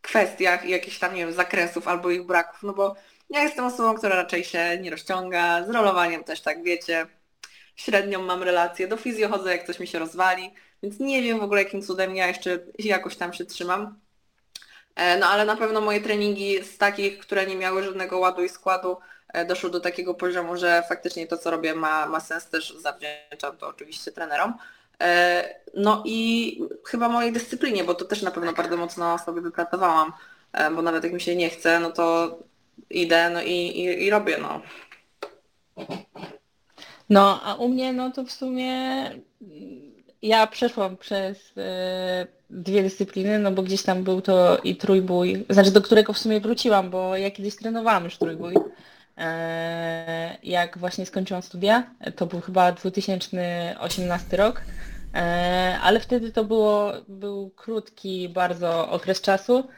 kwestiach i jakichś tam, nie wiem, zakresów albo ich braków, no bo ja jestem osobą, która raczej się nie rozciąga, z rolowaniem też tak wiecie, średnią mam relację, do fizjo chodzę jak coś mi się rozwali, więc nie wiem w ogóle jakim cudem ja jeszcze jakoś tam się trzymam. E, No ale na pewno moje treningi z takich, które nie miały żadnego ładu i składu, e, doszły do takiego poziomu, że faktycznie to co robię ma, ma sens, też zawdzięczam to oczywiście trenerom. E, No i chyba mojej dyscyplinie, bo to też na pewno bardzo mocno sobie wypracowałam, e, bo nawet jak mi się nie chce, no to idę no i, i, i robię, no. No, a u mnie, no to w sumie ja przeszłam przez dwie dyscypliny, no bo gdzieś tam był to i trójbój, znaczy do którego w sumie wróciłam, bo ja kiedyś trenowałam już trójbój. E, jak właśnie skończyłam studia, to był chyba 2018 rok, e, ale wtedy to było, był krótki bardzo okres czasu.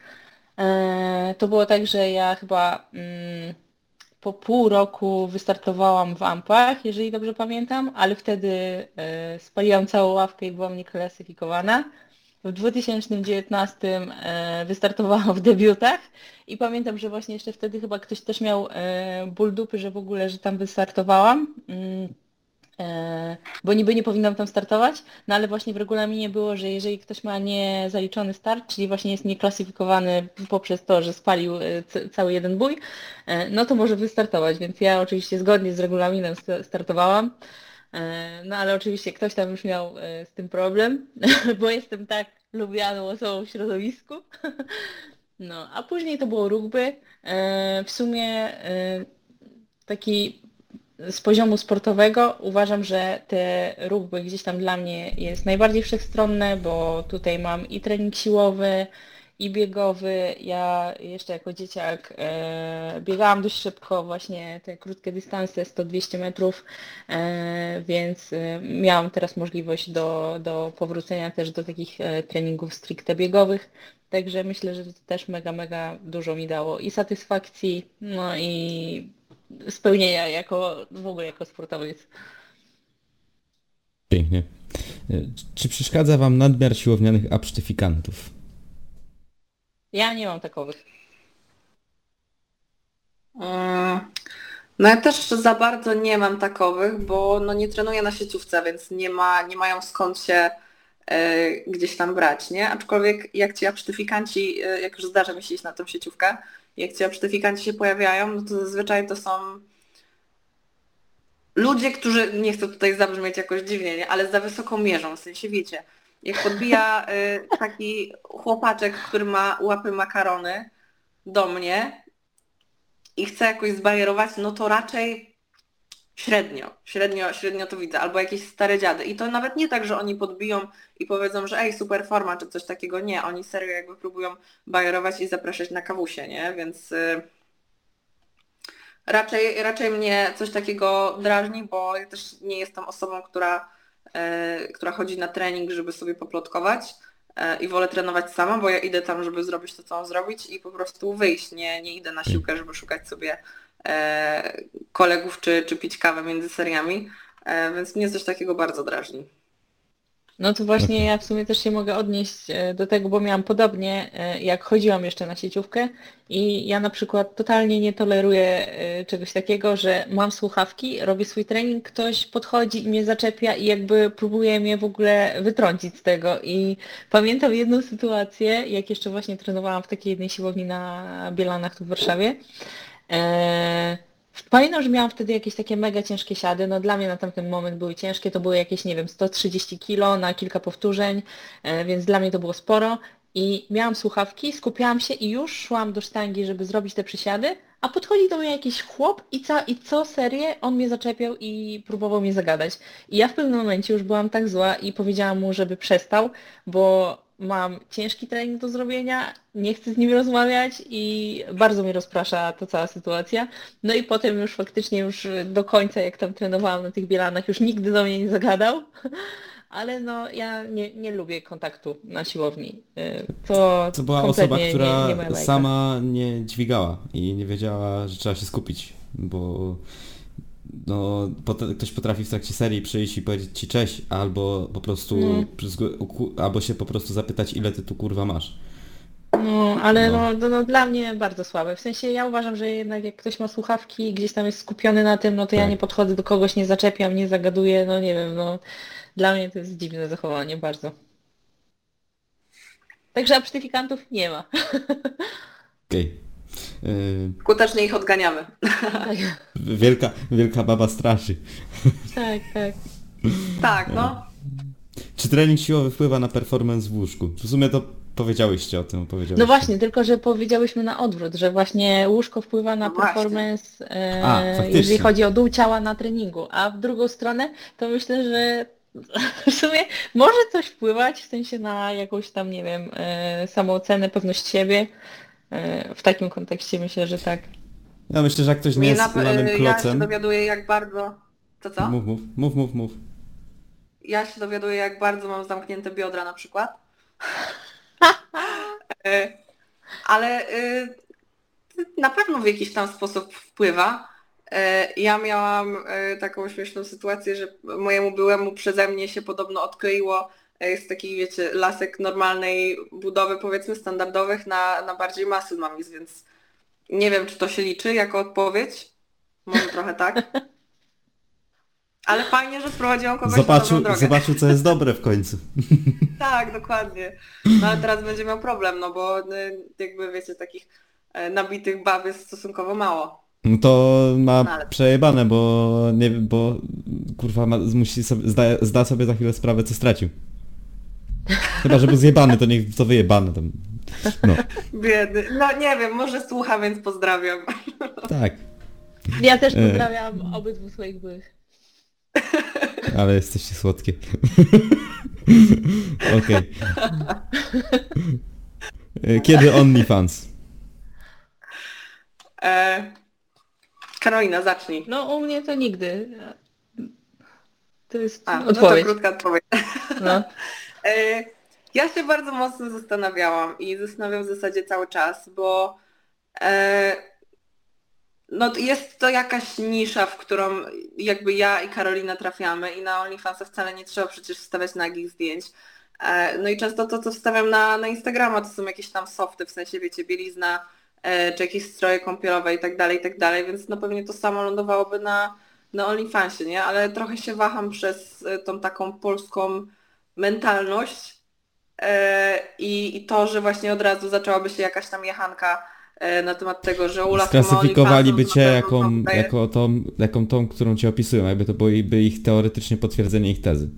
E, to było tak, że ja chyba mm, po pół roku wystartowałam w Ampach, jeżeli dobrze pamiętam, ale wtedy spaliłam całą ławkę i byłam nieklasyfikowana. W 2019 e, wystartowałam w debiutach i pamiętam, że właśnie jeszcze wtedy chyba ktoś też miał e, ból dupy, że w ogóle, że tam wystartowałam. Mm, e, bo niby nie powinnam tam startować, no ale właśnie w regulaminie było, że jeżeli ktoś ma niezaliczony start, czyli właśnie jest nieklasyfikowany poprzez to, że spalił cały jeden bój, no to może wystartować, więc ja oczywiście zgodnie z regulaminem sta- startowałam. E, No ale oczywiście ktoś tam już miał e, z tym problem, (laughs) bo jestem tak lubianą osobą w środowisku. (laughs) No, a później to było rugby. E, W sumie taki z poziomu sportowego uważam, że te rugby gdzieś tam dla mnie jest najbardziej wszechstronne, bo tutaj mam i trening siłowy, i biegowy. Ja jeszcze jako dzieciak e, biegałam dość szybko, właśnie te krótkie dystanse, 100-200 metrów, e, więc e, miałam teraz możliwość do, do powrócenia też do takich e, treningów stricte biegowych. Także myślę, że to też mega, mega dużo mi dało i satysfakcji, no i spełnienia jako w ogóle jako sportowiec. Pięknie. E, Czy przeszkadza Wam nadmiar siłownianych absztyfikantów? Ja nie mam takowych. Mm, No ja też za bardzo nie mam takowych, bo no nie trenuję na sieciówce, więc nie, ma, nie mają skąd się e, gdzieś tam brać, nie? Aczkolwiek jak ci absztyfikanci, e, jak już zdarza mi się iść na tą sieciówkę, jak ci absztyfikanci się pojawiają, no to zazwyczaj to są ludzie, którzy, nie chcę tutaj zabrzmieć jakoś dziwnie, nie? ale za wysoko mierzą, w sensie wiecie, jak podbija e, taki chłopaczek, który ma łapy makarony do mnie i chce jakoś zbajerować, no to raczej średnio, średnio, średnio to widzę, albo jakieś stare dziady. I to nawet nie tak, że oni podbiją i powiedzą, że ej, super forma, czy coś takiego. Nie, oni serio jakby próbują bajerować i zapraszać na kawusie, nie? Więc y, raczej, raczej mnie coś takiego drażni, bo ja też nie jestem osobą, która, która chodzi na trening, żeby sobie poplotkować e, i wolę trenować sama, bo ja idę tam, żeby zrobić to, co mam zrobić i po prostu wyjść. Nie, nie idę na siłkę, żeby szukać sobie e, kolegów czy, czy pić kawę między seriami, e, więc mnie coś takiego bardzo drażni. No to właśnie ja w sumie też się mogę odnieść e, do tego, bo miałam podobnie, e, jak chodziłam jeszcze na sieciówkę i ja na przykład totalnie nie toleruję e, czegoś takiego, że mam słuchawki, robię swój trening, ktoś podchodzi i mnie zaczepia i jakby próbuje mnie w ogóle wytrącić z tego i pamiętam jedną sytuację, jak jeszcze właśnie trenowałam w takiej jednej siłowni na Bielanach tu w Warszawie. E, Pamiętam, że miałam wtedy jakieś takie mega ciężkie siady, no dla mnie na tamten moment były ciężkie, to były jakieś, nie wiem, 130 kilo na kilka powtórzeń, e, więc dla mnie to było sporo. I miałam słuchawki, skupiałam się i już szłam do sztangi, żeby zrobić te przysiady, a podchodzi do mnie jakiś chłop i, ca, i co serię on mnie zaczepiał i próbował mnie zagadać. I ja w pewnym momencie już byłam tak zła i powiedziałam mu, żeby przestał, bo mam ciężki trening do zrobienia, nie chcę z nim rozmawiać i bardzo mnie rozprasza ta cała sytuacja. No i potem już faktycznie już do końca, jak tam trenowałam na tych bielanach, już nigdy do mnie nie zagadał. (laughs) Ale no ja nie, nie lubię kontaktu na siłowni. Y, To, To była osoba, która nie, nie sama nie dźwigała i nie wiedziała, że trzeba się skupić, bo no, pot- ktoś potrafi w trakcie serii przyjść i powiedzieć ci cześć, albo po prostu No. albo się po prostu zapytać, ile ty tu kurwa masz. No, ale No. no. No, dla mnie bardzo słabe. W sensie ja uważam, że jednak jak ktoś ma słuchawki i gdzieś tam jest skupiony na tym, no to ja Tak. nie podchodzę do kogoś, nie zaczepiam, nie zagaduję, no nie wiem, no dla mnie to jest dziwne zachowanie bardzo. Także absztyfikantów nie ma. (laughs) Okej. Yy, Skutecznie ich odganiamy. tak, wielka, wielka baba straszy. tak, tak. Tak, no. Czy trening siłowy wpływa na performance w łóżku? W sumie to powiedziałyście o tym, opowiedziałyście. No właśnie, tylko że powiedziałyśmy na odwrót, że właśnie łóżko wpływa na No performance, e, A, jeżeli chodzi o dół ciała na treningu, a w drugą stronę to myślę, że w sumie może coś wpływać, w sensie na jakąś tam, nie wiem, e, samoocenę, pewność siebie. E, w takim kontekście myślę, że tak. Ja myślę, że jak ktoś nie jest na, ulanym ja się klocem... dowiaduję jak bardzo... To co? Mów, mów, mów, mów, mów. Ja się dowiaduję jak bardzo mam zamknięte biodra na przykład. (laughs) E, Ale e, na pewno w jakiś tam sposób wpływa. Ja miałam taką śmieszną sytuację, że mojemu byłemu przeze mnie się podobno odkleiło z takich, wiecie, lasek normalnej budowy, powiedzmy standardowych na, na bardziej muscle mamis, więc nie wiem, czy to się liczy jako odpowiedź. Może (laughs) trochę tak. Ale fajnie, że sprowadziłam kogoś na Zobaczył, dobrą drogę. zobaczył, co jest dobre w końcu. (laughs) Tak, dokładnie. No ale teraz będzie miał problem, no bo y, jakby wiecie, takich e, nabitych bab jest stosunkowo mało. No to ma No ale- przejebane, bo nie wiem, bo kurwa ma, musi sobie, zda, zda sobie za chwilę sprawę, co stracił. Chyba, że był zjebany, to niech to wyjebane tam. No, Biedy. No nie wiem, może słucha, więc pozdrawiam. tak. Ja też E. pozdrawiam obydwu swoich byłych. Ale jesteście słodkie. Okej. E, Kiedy OnlyFans? E, Karolina, zacznij. No u mnie to nigdy. To jest A, no to odpowiedź. krótka odpowiedź. No. E, Ja się bardzo mocno zastanawiałam i zastanawiam w zasadzie cały czas, bo e, no jest to jakaś nisza, w którą jakby ja i Karolina trafiamy i na OnlyFansa wcale nie trzeba przecież wstawiać nagich zdjęć. E, No i często to, co wstawiam na, na Instagrama, to są jakieś tam softy, w sensie wiecie, bielizna, czy jakieś stroje kąpielowe i tak dalej, i tak dalej, więc no pewnie to samo lądowałoby na, na OnlyFansie, nie? Ale trochę się waham przez tą taką polską mentalność e, i, i to, że właśnie od razu zaczęłaby się jakaś tam jechanka e, na temat tego, że Ula Sklasyfikowaliby cię jaką, jako tą, jaką tą, którą cię opisują, jakby to byłoby ich teoretycznie potwierdzenie ich tezy.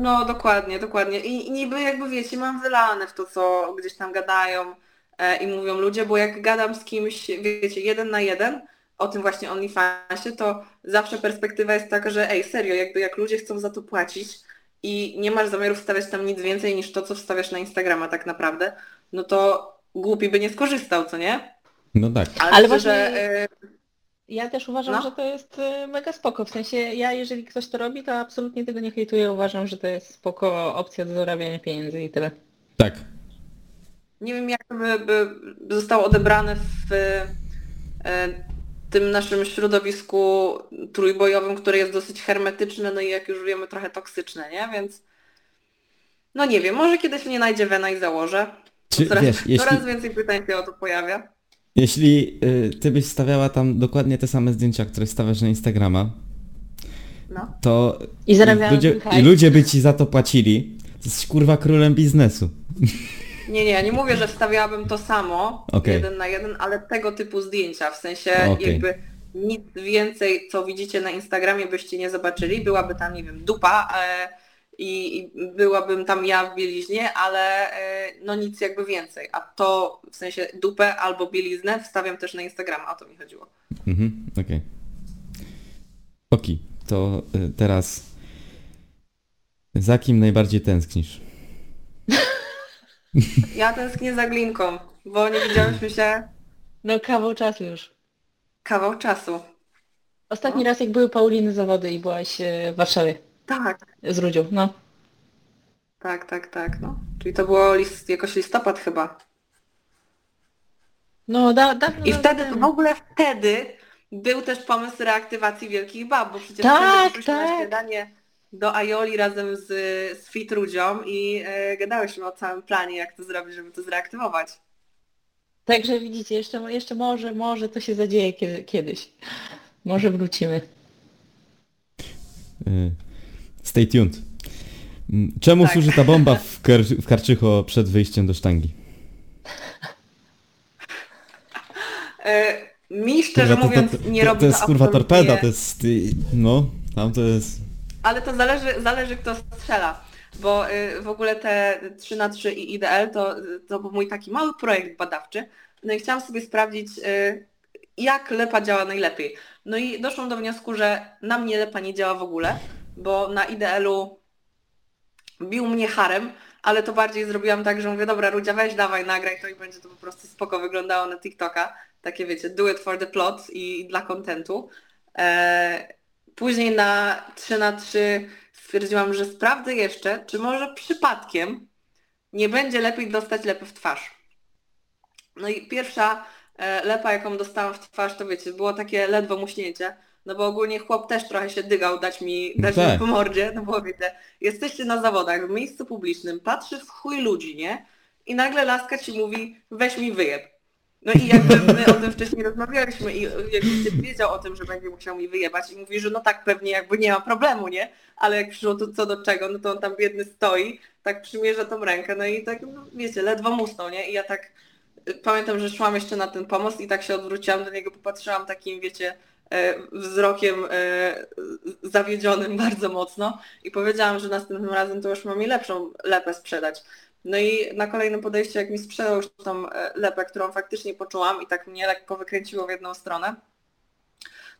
No dokładnie, dokładnie. I, I niby jakby wiecie, mam wylane w to, co gdzieś tam gadają e, i mówią ludzie, bo jak gadam z kimś, wiecie, jeden na jeden o tym właśnie OnlyFansie, to zawsze perspektywa jest taka, że ej, serio, jakby jak ludzie chcą za to płacić i nie masz zamiaru wstawiać tam nic więcej niż to, co wstawiasz na Instagrama tak naprawdę, no to głupi by nie skorzystał, co nie? No tak. Ale, Ale właśnie- że, e, Ja też uważam, No. że to jest y, mega spoko. W sensie ja jeżeli ktoś to robi, to absolutnie tego nie hejtuję. Uważam, że to jest spoko opcja do zarabiania pieniędzy i tyle. Tak. nie wiem jak by, by zostało odebrane w e, tym naszym środowisku trójbojowym, które jest dosyć hermetyczne, no i jak już wiemy trochę toksyczne, nie? Więc no nie wiem, może kiedyś mnie najdzie wena i założę. Czy, Coraz, wiesz, jeśli, coraz więcej pytań się o to pojawia. jeśli y, ty byś stawiała tam dokładnie te same zdjęcia, które stawiasz na Instagrama, No. to I ludzie, i ludzie by ci za to płacili. To jesteś kurwa królem biznesu. Nie, nie, nie mówię, że wstawiałabym to samo, Okej. jeden na jeden, ale tego typu zdjęcia, w sensie Okej. jakby nic więcej, co widzicie na Instagramie, byście nie zobaczyli, byłaby tam, nie wiem, dupa e, i, i byłabym tam ja w bieliźnie, ale e, no nic jakby więcej, a to w sensie dupę albo bieliznę wstawiam też na Instagrama, o to mi chodziło. Mhm, okej. Oki, to y, teraz za kim najbardziej tęsknisz? (laughs) Ja tęsknię za Glinką, bo nie widziałyśmy się No kawał czasu już. kawał czasu. Ostatni raz jak były Pauliny zawody i byłaś e, w Warszawie Tak, z Rudzią. No. tak, tak, tak, no. Czyli to było list, jakoś listopad chyba. No da, dawno I dawno wtedy, temu. w ogóle wtedy był też pomysł reaktywacji Wielkich Bab, bo przecież Tak, wtedy poszliśmy na tak. śniadanie do Aioli razem z, z Fitrudzią i e, gadałyśmy o całym planie, jak to zrobić, żeby to zreaktywować. Także widzicie, jeszcze, jeszcze może, może to się zadzieje kiedy, kiedyś. Może wrócimy. Y, Stay tuned. Mm, Czemu Tak. służy ta bomba w, kar w Karczycho przed wyjściem do sztangi? E, mi szczerze Kurwa, mówiąc nie robi to jest kurwa torpeda, to jest... y, No, tam to jest... Ale to zależy, zależy kto strzela. Bo y, w ogóle te 3 na 3 i IDL to, to był mój taki mały projekt badawczy. No i chciałam sobie sprawdzić, y, jak lepa działa najlepiej. No i doszłam do wniosku, że na mnie lepa nie działa w ogóle, bo na IDL-u bił mnie harem, ale to bardziej zrobiłam tak, że mówię, dobra Rudzia, weź dawaj, nagraj to i będzie to po prostu spoko wyglądało na TikToka. Takie wiecie, do it for the plot i dla kontentu. E, Później na 3 na 3 stwierdziłam, że sprawdzę jeszcze, czy może przypadkiem nie będzie lepiej dostać lepy w twarz. No i pierwsza e, lepa, jaką dostałam w twarz, to wiecie, było takie ledwo muśnięcie, no bo ogólnie chłop też trochę się dygał dać mi, No dać tak. mi po mordzie, no bo wiecie, jesteście na zawodach, w miejscu publicznym, patrzy w chuj ludzi, nie? I nagle laska ci mówi, weź mi wyjeb. No i jakby my o tym wcześniej rozmawialiśmy i jakby wiedział o tym, że będzie musiał mi wyjebać i mówi, że no tak pewnie jakby nie ma problemu, nie? Ale jak przyszło to co do czego, no to on tam biedny stoi, tak przymierza tą rękę, no i tak, no, wiecie, ledwo musnął, nie? I ja tak y, pamiętam, że szłam jeszcze na ten pomost i tak się odwróciłam do niego, popatrzyłam takim, wiecie, e, wzrokiem e, zawiedzionym bardzo mocno i powiedziałam, że następnym razem to już mam mi lepszą lepę sprzedać. No i na kolejnym podejściu, jak mi sprzedał już tą e, lepę, którą faktycznie poczułam i tak mnie lekko wykręciło w jedną stronę,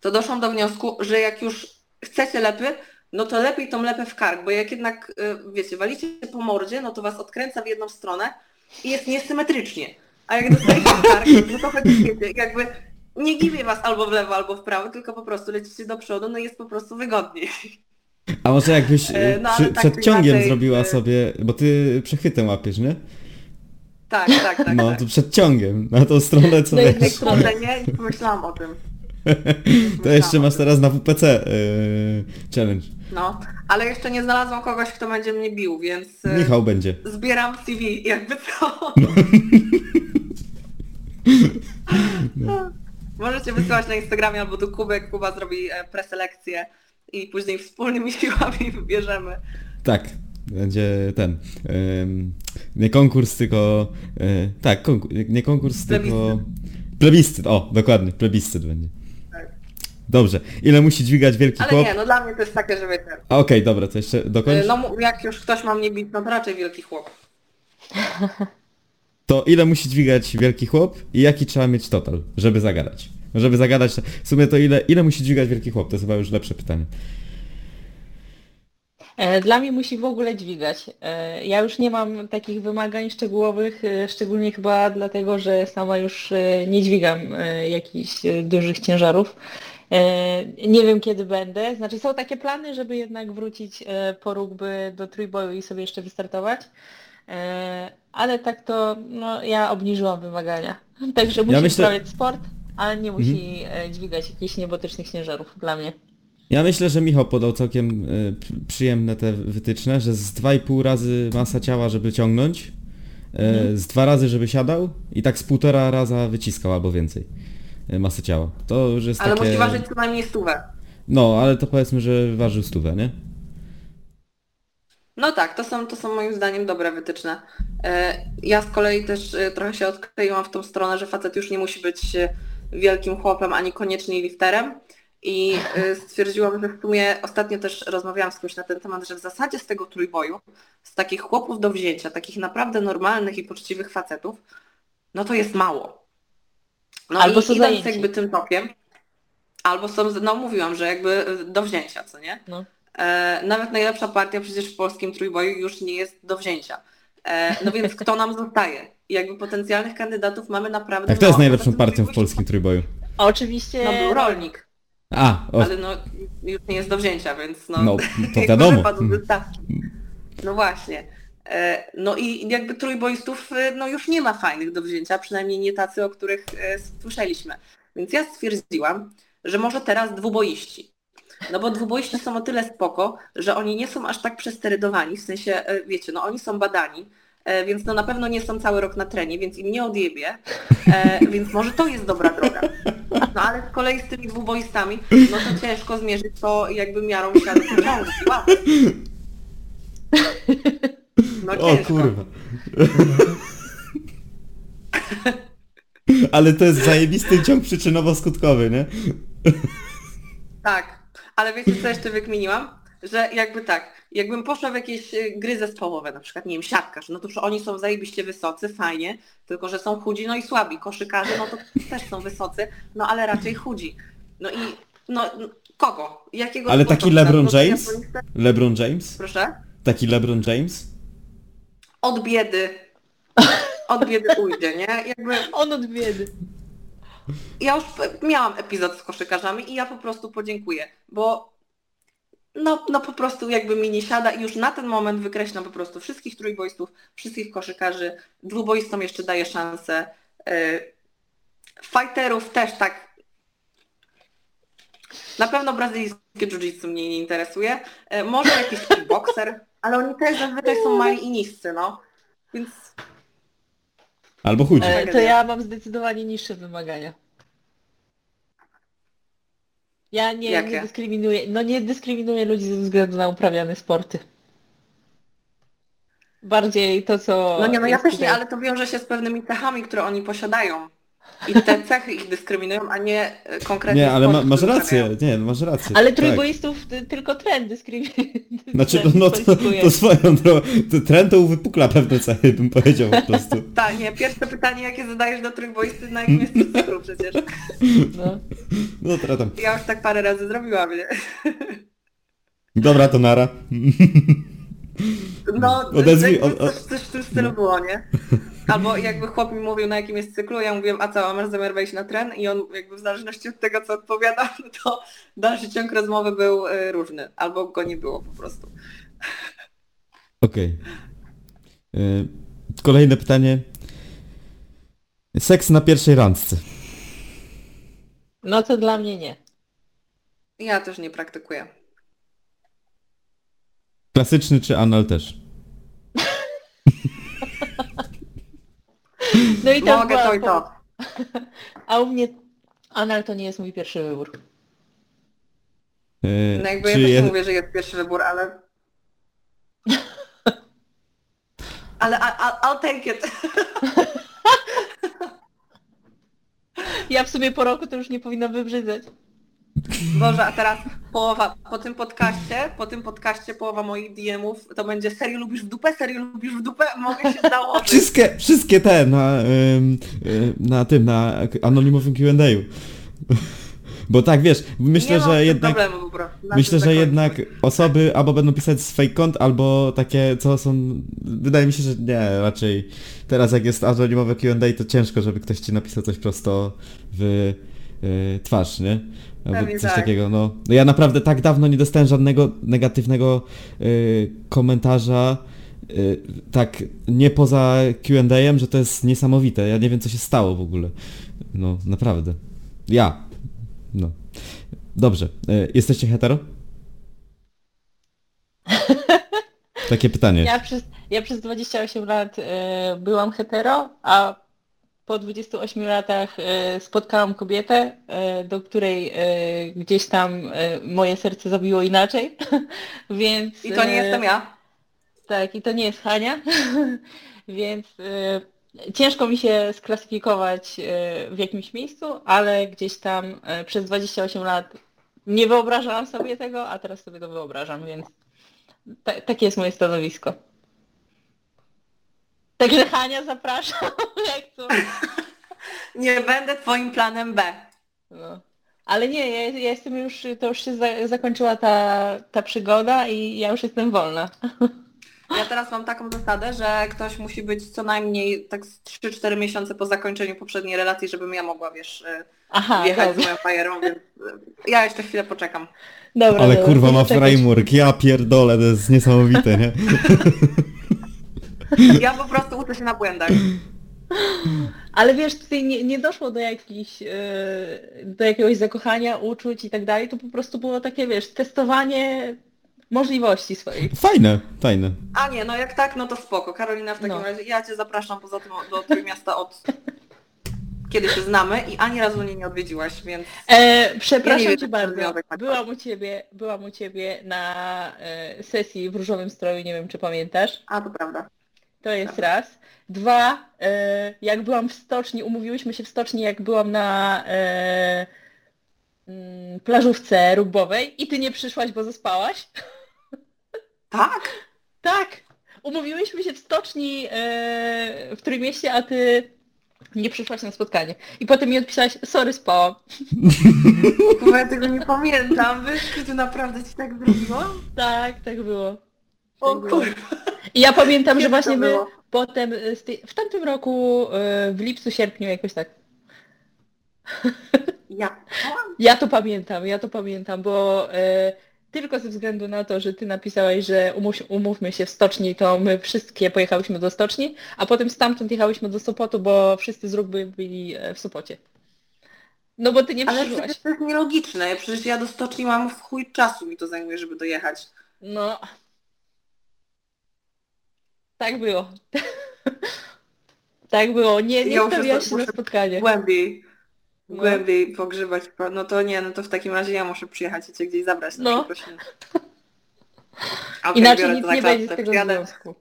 to doszłam do wniosku, że jak już chcecie lepy, no to lepiej tą lepę w kark, bo jak jednak, y, wiecie, walicie po mordzie, no to was odkręca w jedną stronę i jest niesymetrycznie. A jak dostajecie w kark, no to wiecie, jakby nie giwie was albo w lewo, albo w prawo, tylko po prostu lecicie do przodu, no i jest po prostu wygodniej. A może jakbyś E, e, no, przy, tak przed ciągiem inaczej, zrobiła e, sobie, bo ty przechwytem łapiesz, nie? Tak, tak, tak. No, tak. to przed ciągiem, na tą stronę co No i wiesz. tak Kurde, nie? Pomyślałam o tym. (laughs) To jeszcze masz teraz na WPC e, challenge. No, ale jeszcze nie znalazłam kogoś, kto będzie mnie bił, więc y, Michał będzie. zbieram CV, jakby co. (laughs) Możecie wysyłać na Instagramie albo do Kubek, Kuba zrobi e, preselekcję i później wspólnymi (laughs) siłami wybierzemy. Tak, będzie ten. nie konkurs, tylko. E, tak, konkur, nie konkurs, tylko. Plebiscyt, o, dokładnie, plebiscyt będzie. Tak. Dobrze. Ile musi dźwigać wielki Ale chłop? nie, no dla mnie to jest takie, że wiecie, Okej, dobra, to jeszcze dokończ. y, no jak już ktoś ma mnie bić, no to raczej wielki chłop. To ile musi dźwigać wielki chłop i jaki trzeba mieć total, żeby zagadać? Żeby zagadać, w sumie to ile, ile musi dźwigać wielki chłop? To jest chyba już lepsze pytanie. E, Dla mnie musi w ogóle dźwigać. E, Ja już nie mam takich wymagań szczegółowych, e, szczególnie chyba dlatego, że sama już nie dźwigam jakichś dużych ciężarów. Nie wiem kiedy będę. Znaczy są takie plany, żeby jednak wrócić po rugby do trójboju i sobie jeszcze wystartować. Ale tak to no, ja obniżyłam wymagania. (laughs) Także musi myślę- uprawiać sport, ale nie musi e, dźwigać jakichś niebotycznych ciężarów dla mnie. Ja myślę, że Michał podał całkiem p- przyjemne te wytyczne, że z 2,5 razy masa ciała, żeby ciągnąć, y, z dwa razy, żeby siadał i tak z półtora raza wyciskał albo więcej masy ciała. To już jest Ale takie... musi ważyć co najmniej stówę. No, ale to powiedzmy, że ważył stówę, nie? No tak, to są, to są moim zdaniem dobre wytyczne. E, Ja z kolei też e, trochę się odkleiłam w tą stronę, że facet już nie musi być e, wielkim chłopem ani koniecznie lifterem. I e, stwierdziłam, że w sumie ostatnio też rozmawiałam z kimś na ten temat, że w zasadzie z tego trójboju, z takich chłopów do wzięcia, takich naprawdę normalnych i poczciwych facetów, no to jest mało. No Albo i są idąc zajęci. jakby tym tokiem, albo są, no mówiłam, że jakby e, do wzięcia, co nie? No. E, nawet najlepsza partia przecież w polskim trójboju już nie jest do wzięcia. E, no więc kto nam zostaje? I jakby potencjalnych kandydatów mamy naprawdę Jak to jest mało. najlepszą Poza tym partią w polskim trójboju? A oczywiście... No był rolnik, A, o, ale no już nie jest do wzięcia, więc no, no, to jakby wiadomo. wypadł ze stawki. No właśnie. E, No i jakby trójboistów e, no już nie ma fajnych do wzięcia, przynajmniej nie tacy, o których e, słyszeliśmy. Więc ja stwierdziłam, że może teraz dwuboiści. No bo dwuboiści są o tyle spoko, że oni nie są aż tak przesterydowani, w sensie, e, wiecie, no oni są badani, więc no na pewno nie są cały rok na trenie, więc im nie odjebie, e, więc może to jest dobra droga. No ale z kolei z tymi dwuboistami, no to ciężko zmierzyć to jakby miarą łapy. No O ciężko. kurwa. Ale to jest zajebisty ciąg przyczynowo-skutkowy, nie? Tak, ale wiecie co jeszcze wykminiłam? Że jakby tak, jakbym poszła w jakieś y, gry zespołowe, na przykład, nie wiem, siatkarz, no to że oni są zajebiście wysocy, fajnie, tylko że są chudzi, no i słabi. Koszykarze, no to też są wysocy, no ale raczej chudzi. No i no kogo? Jakiego Ale taki? LeBron James? LeBron James? Proszę? Taki LeBron James? Od biedy. Od biedy ujdzie, nie? Jakby On od biedy. ja już miałam epizod z koszykarzami i ja po prostu podziękuję, bo no, no po prostu jakby mi nie siada i już na ten moment wykreślam po prostu wszystkich trójboistów, wszystkich koszykarzy, dwuboistom jeszcze daję szansę, yy, fighterów też tak. Na pewno brazylijskie jiu-jitsu mnie nie interesuje, yy, może jakiś kickboxer, ale oni też zazwyczaj są mali i niscy, no. Więc Albo chudzi. E, to ja mam zdecydowanie niższe wymagania. Ja nie, Jakie? nie dyskryminuję, no nie dyskryminuję ludzi ze względu na uprawiane sporty. Bardziej to, co... No nie, no ja też nie, ale to wiąże się z pewnymi cechami, które oni posiadają. I te cechy ich dyskryminują, a nie e, konkretnie Nie, ale ma, masz rację, nie, no masz rację. Ale tak. trójboistów y, tylko trend dyskryminuje. (laughs) Znaczy, trend no to, kwalifikuje. to swoją drogą, to trend to uwypukla pewne cechy, bym powiedział po prostu. (laughs) Tak, nie, pierwsze pytanie jakie zadajesz do trójboisty, na jakim jest (laughs) cyklu przecież. No. No teraz tam. Ja już tak parę razy zrobiłam, nie? Dobra, to nara. No, (laughs) Odezwij- od- coś, coś w tym stylu było, nie? Albo jakby chłop mi mówił na jakim jest cyklu, ja mówiłem, a co, a masz zamiar wejść na tren? I on jakby w zależności od tego, co odpowiadam, (laughs) to dalszy ciąg rozmowy był y, różny. Albo go nie było po prostu. (laughs) Okej. Y, Kolejne pytanie. Seks na pierwszej randce. no to dla mnie nie. Ja też nie praktykuję. Klasyczny czy anal też? (laughs) No i to Mogę była to i to. (laughs) A u mnie anal to nie jest mój pierwszy wybór. Y, No jakby ja czy też je- mówię, że jest pierwszy wybór, ale... (laughs) Ale I, I, I'll take it. Ja w sumie po roku to już nie powinna wybrzydzać. Boże, a teraz połowa, po tym podcaście, po tym podcaście połowa moich DM-ów to będzie serio lubisz w dupę, serio lubisz w dupę, mogę się (laughs) założyć. Wszystkie, wszystkie te na, na tym, na anonimowym Q&A. (laughs) Bo tak, wiesz, myślę, że jednak... problemu Myślę, że jednak osoby albo będą pisać z fake kont, albo takie, co są... Wydaje mi się, że nie, raczej teraz jak jest anonimowe Q&A, to ciężko, żeby ktoś ci napisał coś prosto w y, twarz, nie? Pewnie coś tak. takiego, no. no. Ja naprawdę tak dawno nie dostałem żadnego negatywnego y, komentarza, y, tak nie poza Q&A-em, że to jest niesamowite. Ja nie wiem, co się stało w ogóle. No, naprawdę. Ja. No. Dobrze. Y, jesteście hetero? (laughs) Takie pytanie. Ja przez, ja przez 28 lat e, byłam hetero, a po 28 latach e, spotkałam kobietę, e, do której e, gdzieś tam moje serce zabiło inaczej. (laughs) Więc I to nie jestem ja. Tak, i to nie jest Hania, (laughs) więc ciężko mi się sklasyfikować w jakimś miejscu, ale gdzieś tam przez 28 lat nie wyobrażałam sobie tego, a teraz sobie to wyobrażam, więc ta, takie jest moje stanowisko. Także Hania zapraszam, (laughs) jak to. Nie będę twoim planem B. No. Ale nie, ja, ja jestem już, to już się za, zakończyła ta, ta przygoda i ja już jestem wolna. (laughs) Ja teraz mam taką zasadę, że ktoś musi być co najmniej tak z 3-4 miesiące po zakończeniu poprzedniej relacji, żebym ja mogła, wiesz, y, Aha, wjechać z moją fajerą, więc y, ja jeszcze chwilę poczekam. dobra Ale dobra, kurwa ma czekać. framework, ja pierdolę, to jest niesamowite, nie? (laughs) (laughs) Ja po prostu uczę się na błędach. Ale wiesz, tutaj nie, nie doszło do jakichś, yy, do jakiegoś zakochania, uczuć i tak dalej, to po prostu było takie, wiesz, testowanie możliwości swoich. Fajne, fajne. A nie, no jak tak, no to spoko. Karolina, w takim No. razie ja Cię zapraszam poza tym do Trójmiasta od kiedy się znamy i ani razu mnie nie odwiedziłaś, więc E, przepraszam Ja Cię bardzo, ma byłam u Ciebie, byłam u Ciebie na e, sesji w różowym stroju, nie wiem czy pamiętasz. a to prawda. To jest raz. Dwa, e, jak byłam w stoczni, umówiłyśmy się w stoczni, jak byłam na e, mm, plażówce rugbowej i Ty nie przyszłaś, bo zaspałaś. Tak? (laughs) Tak! Umówiłyśmy się w stoczni e, w Trójmieście, a ty nie przyszłaś na spotkanie. I potem mi odpisałaś, sorry, spałam. (laughs) Kurwa, ja tego nie pamiętam. Wiesz, czy to naprawdę Ci tak zrobiło? Tak, tak było. O kurwa. I ja pamiętam, że właśnie my potem z tej, w tamtym roku, e, w lipcu, sierpniu jakoś tak. Ja. (laughs) Ja to pamiętam, ja to pamiętam, bo e, tylko ze względu na to, że ty napisałaś, że umów, umówmy się w stoczni, to my wszystkie pojechałyśmy do stoczni, a potem stamtąd jechałyśmy do Sopotu, bo wszyscy z rugby byli e, w Sopocie. No bo ty nie Ale przecież to jest nielogiczne. Przecież ja do stoczni mam w chuj czasu mi to zajmuje, żeby dojechać. No. Tak było. (laughs) tak było. Nie, nie Ja to- się na spotkanie. Głębiej. No. Głębiej pogrzebać. No to nie, no to w takim razie ja muszę przyjechać i Cię gdzieś zabrać (laughs) na No. przeprosiny. Okej, Inaczej nic nie będzie z tego Przyjadę, związku.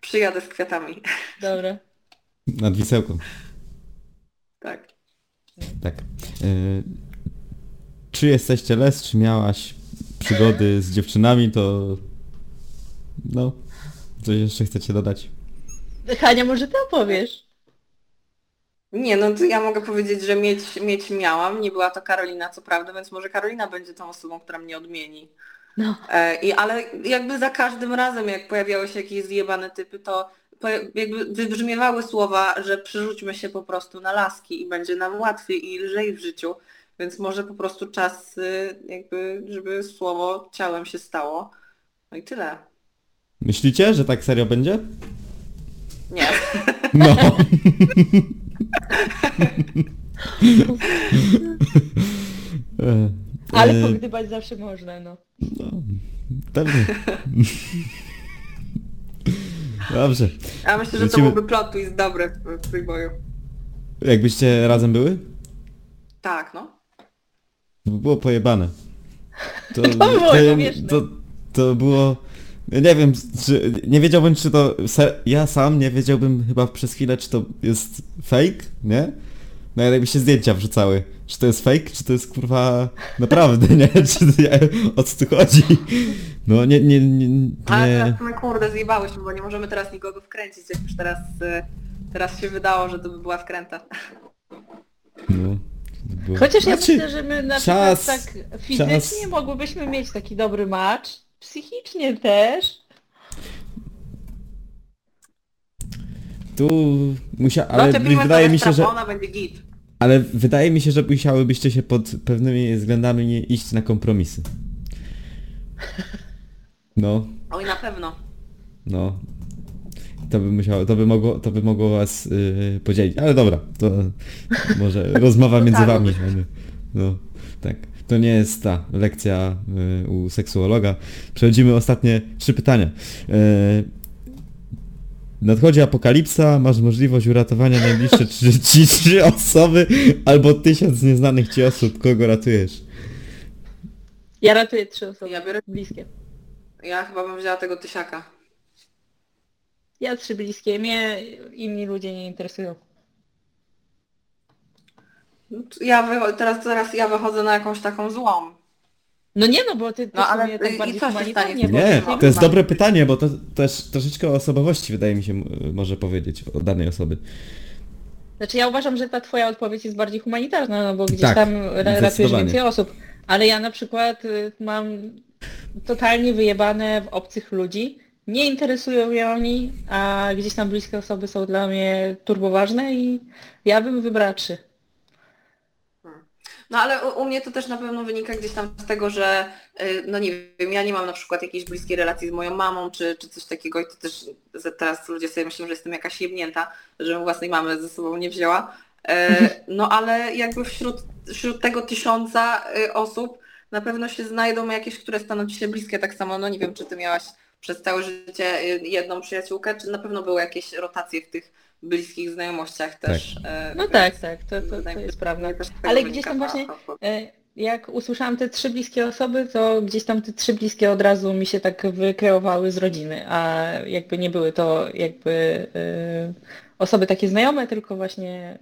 przyjadę z kwiatami. Dobra. (laughs) Nad wisełką. Tak. Tak. Y, czy jesteście les, czy miałaś przygody z dziewczynami, to... No, coś jeszcze chcecie dodać? Hania, może ty opowiesz? Nie, no to ja mogę powiedzieć, że mieć, mieć miałam. Nie była to Karolina, co prawda, więc może Karolina będzie tą osobą, która mnie odmieni. No. E, I, ale jakby za każdym razem, jak pojawiały się jakieś zjebane typy, to jakby wybrzmiewały słowa, że przerzućmy się po prostu na laski i będzie nam łatwiej i lżej w życiu. Więc może po prostu czas y, jakby, żeby słowo ciałem się stało. No i tyle. Myślicie, że tak serio będzie? Nie. No. (laughs) E, Ale e, pogdybać zawsze można, no. No, pewnie. Dobrze. Ja myślę, że to byłby plot twist dobry w w Playboyu. Jakbyście razem były? Tak, no. To by było pojebane. To, To było śmieszne. to, to było... Nie wiem, czy... Nie wiedziałbym, czy to... Ja sam nie wiedziałbym chyba przez chwilę, czy to jest fake, nie? No jakby się zdjęcia wrzucały. Czy to jest fake, czy to jest kurwa naprawdę, nie? (laughs) Czy to, nie, o co tu chodzi? No nie, nie, nie, nie. Ale teraz my kurde zjebałyśmy, bo nie możemy teraz nikogo wkręcić, jak już teraz, y, teraz się wydało, że to by była wkręta. No, było- Chociaż ja Znaczy, myślę, że my na czas- przykład tak fizycznie czas- mogłybyśmy mieć taki dobry match, psychicznie też. Tu musia... No Ale czepimy wydaje mi się, że... ona będzie git. Ale wydaje mi się, że musiałybyście się pod pewnymi względami nie iść na kompromisy. No, Oj, na pewno. no. To by musiało, to by mogło, to by mogło was yy, podzielić. Ale dobra, to może (laughs) rozmowa między wami. może. a nie- No, tak. To nie jest ta lekcja y, u seksuologa. Przechodzimy ostatnie trzy pytania. Y, Nadchodzi apokalipsa, masz możliwość uratowania najbliższe (laughs) trzy, ci trzy osoby albo tysiąc nieznanych ci osób. Kogo ratujesz? Ja ratuję trzy osoby Ja biorę, bliskie. ja chyba bym wzięła tego tysiaka. Ja trzy bliskie, mnie inni ludzie nie interesują. Ja wycho- teraz, teraz ja wychodzę na jakąś taką złą. No nie no, bo ty, No, ale tak i bardziej co się humanitarnie stanie? Nie, powiem to jest dobre pytanie, bo to też troszeczkę o osobowości wydaje mi się może powiedzieć od danej osoby. Znaczy ja uważam, że ta twoja odpowiedź jest bardziej humanitarna, no bo gdzieś Tak, tam ra- ratujesz więcej osób. Ale ja na przykład y, mam totalnie wyjebane w obcych ludzi. Nie interesują mnie oni, a gdzieś tam bliskie osoby są dla mnie turboważne i ja bym wybrała trzy. No ale u, u mnie to też na pewno wynika gdzieś tam z tego, że y, no nie wiem, ja nie mam na przykład jakiejś bliskiej relacji z moją mamą czy, czy coś takiego i to też teraz ludzie sobie myślą, że jestem jakaś jebnięta, że własnej mamy ze sobą nie wzięła. E, No ale jakby wśród, wśród tego tysiąca y, osób na pewno się znajdą jakieś, które staną ci się bliskie tak samo. No nie wiem, czy ty miałaś przez całe życie y, jedną przyjaciółkę, czy na pewno były jakieś rotacje w tych bliskich znajomościach też. e, No tak, tak, to, to, to jest prawda. Ale gdzieś tam ta- właśnie. E, Jak usłyszałam te trzy bliskie osoby, to gdzieś tam te trzy bliskie od razu mi się tak wykreowały z rodziny, a jakby nie były to jakby e, osoby takie znajome, tylko właśnie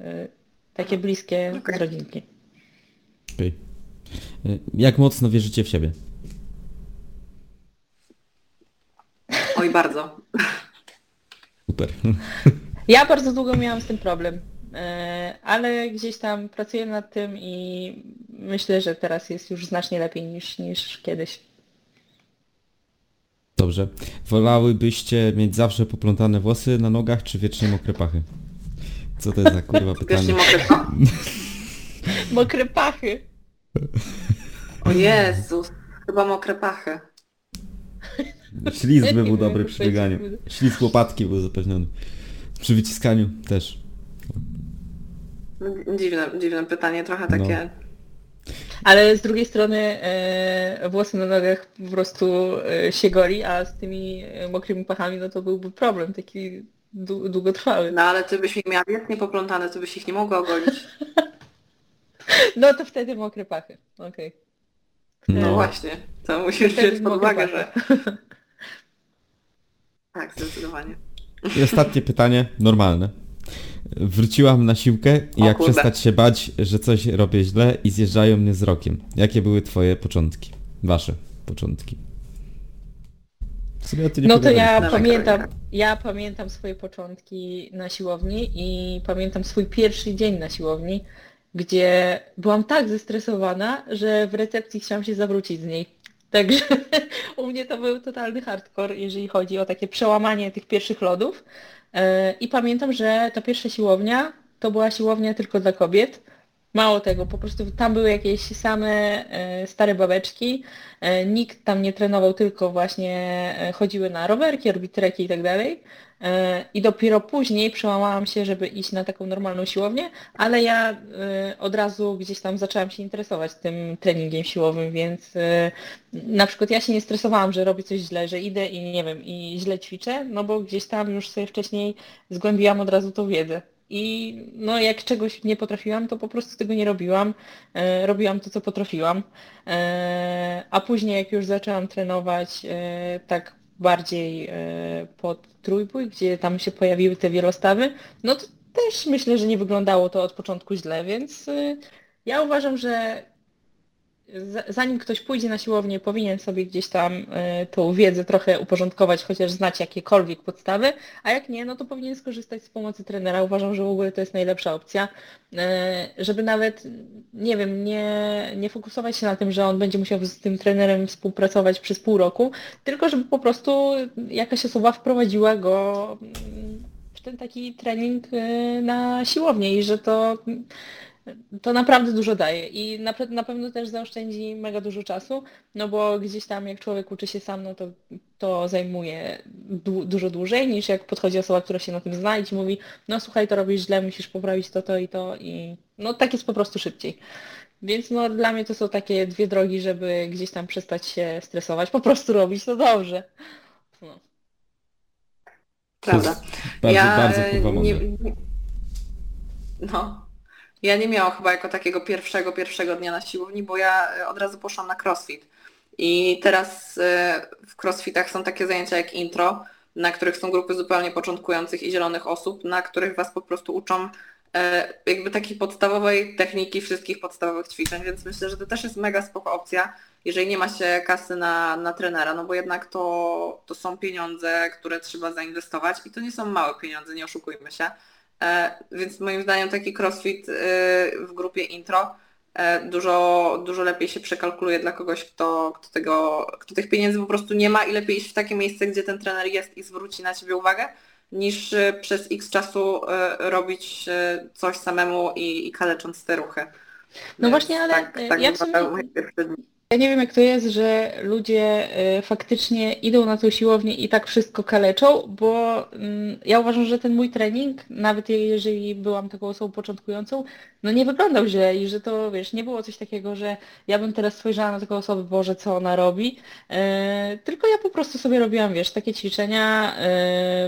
takie bliskie Okej. z rodzinki. Okej. Y, Jak mocno wierzycie w siebie? Oj, bardzo. Super. (laughs) Ja bardzo długo miałam z tym problem, e, ale gdzieś tam pracuję nad tym i myślę, że teraz jest już znacznie lepiej niż, niż kiedyś. Dobrze. Wolałybyście mieć zawsze poplątane włosy na nogach, czy wiecznie mokre pachy? Co to jest za kurwa pytanie? mogę (laughs) co? Mokre pachy! O Jezus, chyba mokre pachy. Ślizg by był dobry przy bieganiu. Ślizg łopatki był zapewniony. Przy wyciskaniu też. Dziwne, dziwne pytanie, trochę takie... Ale z drugiej strony e, włosy na nogach po prostu e, się goli, a z tymi e, mokrymi pachami no to byłby problem taki dłu- długotrwały. No ale ty byś ich miała wiecznie poplątane, to byś ich nie mogła ogolić. (laughs) No to wtedy mokre pachy. Okej. No, No. właśnie, to musisz wziąć pod uwagę, że... Tak, zdecydowanie. I ostatnie pytanie, normalne. Wróciłam na siłkę i jak kurde. przestać się bać, że coś robię źle i zjeżdżają mnie wzrokiem. Jakie były twoje początki? Wasze początki. W sumie o tym nie No to ja pamiętam, ja pamiętam swoje początki na siłowni i pamiętam swój pierwszy dzień na siłowni, gdzie byłam tak zestresowana, że w recepcji chciałam się zawrócić z niej. Także (laughs) u mnie to był totalny hardcore, jeżeli chodzi o takie przełamanie tych pierwszych lodów. E, I pamiętam, że ta pierwsza siłownia to była siłownia tylko dla kobiet. Mało tego, po prostu tam były jakieś same e, stare babeczki, e, nikt tam nie trenował, tylko właśnie chodziły na rowerki, robić treki i tak dalej. E, I dopiero później przełamałam się, żeby iść na taką normalną siłownię, ale ja e, od razu gdzieś tam zaczęłam się interesować tym treningiem siłowym, więc e, na przykład ja się nie stresowałam, że robię coś źle, że idę i nie wiem, i źle ćwiczę, no bo gdzieś tam już sobie wcześniej zgłębiłam od razu tą wiedzę. I no jak czegoś nie potrafiłam, to po prostu tego nie robiłam. Robiłam to, co potrafiłam. A później jak już zaczęłam trenować tak bardziej e, pod trójbój, gdzie tam się pojawiły te wielostawy, no to też myślę, że nie wyglądało to od początku źle, więc e, ja uważam, że zanim ktoś pójdzie na siłownię, powinien sobie gdzieś tam e, tą wiedzę trochę uporządkować, chociaż znać jakiekolwiek podstawy, a jak nie, no to powinien skorzystać z pomocy trenera. Uważam, że w ogóle to jest najlepsza opcja, e, żeby nawet, nie wiem, nie, nie fokusować się na tym, że on będzie musiał z tym trenerem współpracować przez pół roku, tylko żeby po prostu jakaś osoba wprowadziła go mm, w ten taki trening e, na siłownię i że to to naprawdę dużo daje i na, na pewno też zaoszczędzi mega dużo czasu, no bo gdzieś tam jak człowiek uczy się sam, no to to zajmuje du dużo dłużej niż jak podchodzi osoba, która się na tym zna i ci mówi, no słuchaj, to robisz źle, musisz poprawić to, to i to i no tak jest po prostu szybciej. Więc no dla mnie to są takie dwie drogi, żeby gdzieś tam przestać się stresować, po prostu robić to dobrze. No. Prawda. Bardzo, bardzo nie, mądre. nie- No. Ja nie miałam chyba jako takiego pierwszego, pierwszego dnia na siłowni, bo ja e, od razu poszłam na crossfit. I teraz e, w crossfitach są takie zajęcia jak intro, na których są grupy zupełnie początkujących i zielonych osób, na których was po prostu uczą e, jakby takiej podstawowej techniki wszystkich podstawowych ćwiczeń, więc myślę, że to też jest mega spoko opcja, jeżeli nie ma się kasy na, na trenera, no bo jednak to, to są pieniądze, które trzeba zainwestować i to nie są małe pieniądze, nie oszukujmy się. E, więc moim zdaniem taki crossfit e, w grupie intro e, dużo, dużo lepiej się przekalkuluje dla kogoś, kto, kto, tego, kto tych pieniędzy po prostu nie ma i lepiej iść w takie miejsce, gdzie ten trener jest i zwróci na ciebie uwagę, niż e, przez x czasu e, robić coś samemu i, i kalecząc te ruchy. No Więc właśnie, ale, tak, tak ja w sumie- Ja nie wiem jak to jest, że ludzie y, faktycznie idą na tą siłownię i tak wszystko kaleczą, bo mm, ja uważam, że ten mój trening, nawet jeżeli byłam taką osobą początkującą, no nie wyglądał źle i że to, wiesz, nie było coś takiego, że ja bym teraz spojrzała na taką osobę, Boże, co ona robi, y, tylko ja po prostu sobie robiłam, wiesz, takie ćwiczenia,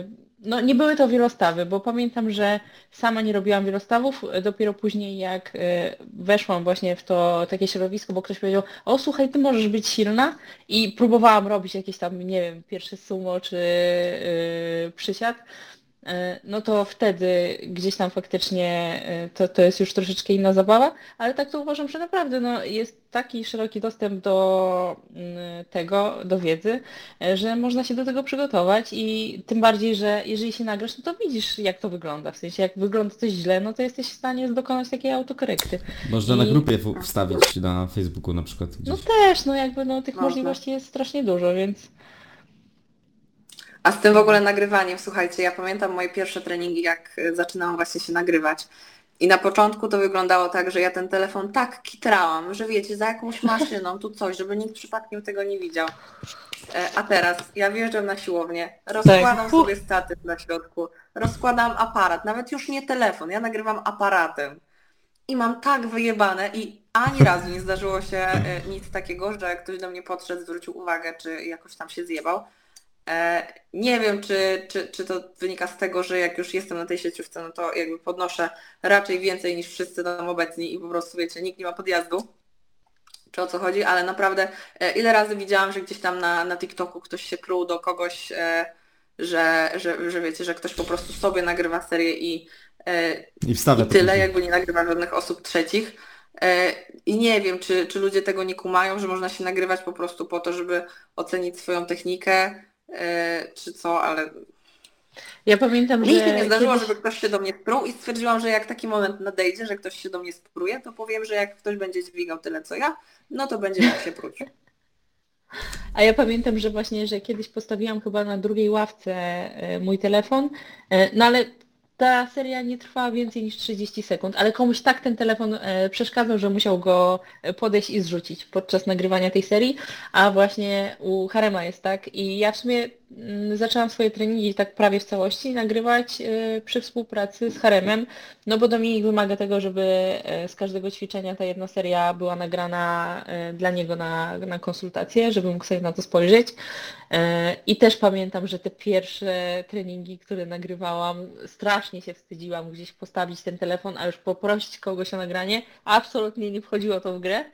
y, no nie były to wielostawy, bo pamiętam, że sama nie robiłam wielostawów, dopiero później jak y, weszłam właśnie w to takie środowisko, bo ktoś powiedział, o słuchaj, ty możesz być silna. I próbowałam robić jakieś tam, nie wiem, pierwsze sumo czy y, przysiad, no to wtedy gdzieś tam faktycznie y, to, to jest już troszeczkę inna zabawa, ale tak to uważam, że naprawdę no, jest taki szeroki dostęp do mm, tego, do wiedzy, y, że można się do tego przygotować i tym bardziej, że jeżeli się nagrasz, no to widzisz jak to wygląda, w sensie jak wygląda coś źle, no to jesteś w stanie dokonać takiej autokorekty. Można na I- grupie w- wstawić na Facebooku na przykład. No Gdzieś. też, no jakby no tych Można. możliwości jest strasznie dużo, więc A z tym w ogóle nagrywaniem, słuchajcie, ja pamiętam moje pierwsze treningi, jak e, zaczynałam właśnie się nagrywać. I na początku to wyglądało tak, że ja ten telefon tak kitrałam, że wiecie, za jakąś maszyną, tu coś, żeby nikt przypadkiem tego nie widział. E, A teraz ja wjeżdżam na siłownię, rozkładam Tak. sobie statyw na środku, rozkładam aparat, nawet już nie telefon, ja nagrywam aparatem. I mam tak wyjebane i ani razu nie zdarzyło się e, nic takiego, że ktoś do mnie podszedł, zwrócił uwagę, czy jakoś tam się zjebał. E, Nie wiem, czy, czy, czy to wynika z tego, że jak już jestem na tej sieciówce, no to jakby podnoszę raczej więcej niż wszyscy tam obecni i po prostu wiecie, nikt nie ma podjazdu. Czy o co chodzi, ale naprawdę e, ile razy widziałam, że gdzieś tam na, na TikToku ktoś się pruł do kogoś, e, że, że, że wiecie, że ktoś po prostu sobie nagrywa serię i I wstawia I tyle, jakby nie nagrywa żadnych osób trzecich. I nie wiem, czy, czy ludzie tego nie kumają, że można się nagrywać po prostu po to, żeby ocenić swoją technikę, czy co, ale Ja pamiętam, że mi się nie zdarzyło, kiedyś... żeby ktoś się do mnie spruł i stwierdziłam, że jak taki moment nadejdzie, że ktoś się do mnie spruje, to powiem, że jak ktoś będzie dźwigał tyle co ja, no to będzie mógł się pruć. (laughs) A ja pamiętam, że właśnie, że kiedyś postawiłam chyba na drugiej ławce e, mój telefon, e, no ale ta seria nie trwała więcej niż 30 sekund, ale komuś tak ten telefon e, przeszkadzał, że musiał go e, podejść i zrzucić podczas nagrywania tej serii, a właśnie u Harema jest tak i ja w sumie zaczęłam swoje treningi tak prawie w całości nagrywać e, przy współpracy z Haremem, no bo Dominik wymaga tego, żeby e, z każdego ćwiczenia ta jedna seria była nagrana e, dla niego na, na konsultację, żeby mógł sobie na to spojrzeć. E, I też pamiętam, że te pierwsze treningi, które nagrywałam, strasznie się wstydziłam gdzieś postawić ten telefon, a już poprosić kogoś o nagranie. Absolutnie nie wchodziło to w grę,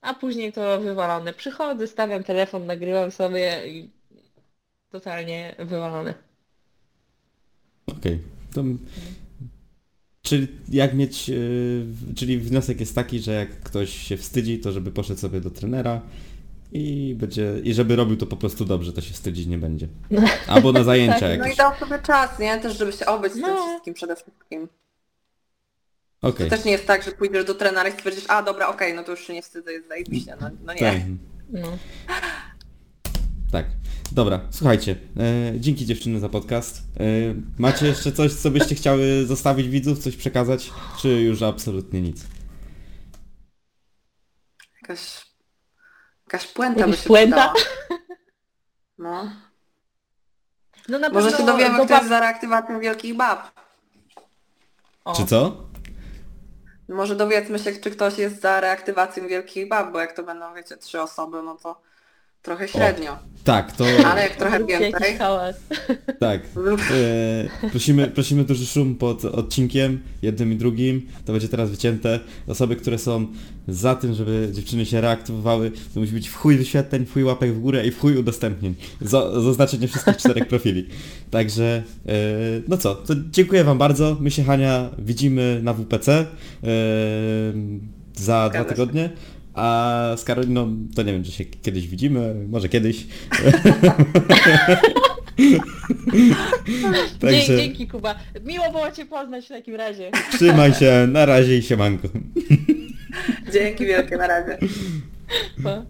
a później to wywalone. Przychodzę, stawiam telefon, nagrywam sobie i totalnie wywalone. Okej. To... Czyli jak mieć, yy, czyli wniosek jest taki, że jak ktoś się wstydzi, to żeby poszedł sobie do trenera i będzie, i żeby robił to po prostu dobrze, to się wstydzić nie będzie. (laughs) Albo na zajęcia Tak, No i jakieś. dał sobie czas, nie? Też żeby się obyć z tym No. wszystkim przede wszystkim. Okej. To też nie jest tak, że pójdziesz do trenera i stwierdzisz, a dobra, okej, no to już się nie wstydzę, jest zajebiście. No, no nie. Tak. No. Tak. Dobra, słuchajcie, e, dzięki dziewczyny za podcast. E, macie jeszcze coś, co byście chciały zostawić widzów, coś przekazać, czy już absolutnie nic? Jakaś, jakaś puenta Jakaś by się puenta? przydała. No. No na Może pewno się dowiemy, do kto jest bab- za reaktywacją wielkich bab. O. Czy co? Może dowiedzmy się, czy ktoś jest za reaktywacją wielkich bab, bo jak to będą, wiecie, trzy osoby, no to trochę średnio. Tak, to... Ale jak trochę Zróbcie więcej, hałas. Tak. E, prosimy, prosimy duży szum pod odcinkiem, jednym i drugim. To będzie teraz wycięte. Osoby, które są za tym, żeby dziewczyny się reaktywowały, to musi być w chuj wyświetleń, w chuj łapek w górę i w chuj udostępnień. Zaznaczenie wszystkich czterech (laughs) profili. Także, e, no co, to dziękuję Wam bardzo. My się, Hania, widzimy na WPC e, za dwa się. tygodnie. A z Karoliną to nie wiem, czy się kiedyś widzimy, może kiedyś. (laughs) Dzie- Dzięki Kuba. Miło było Cię poznać w takim razie. Trzymaj się, na razie i siemanko. (laughs) dzięki wielkie, na razie. Pa.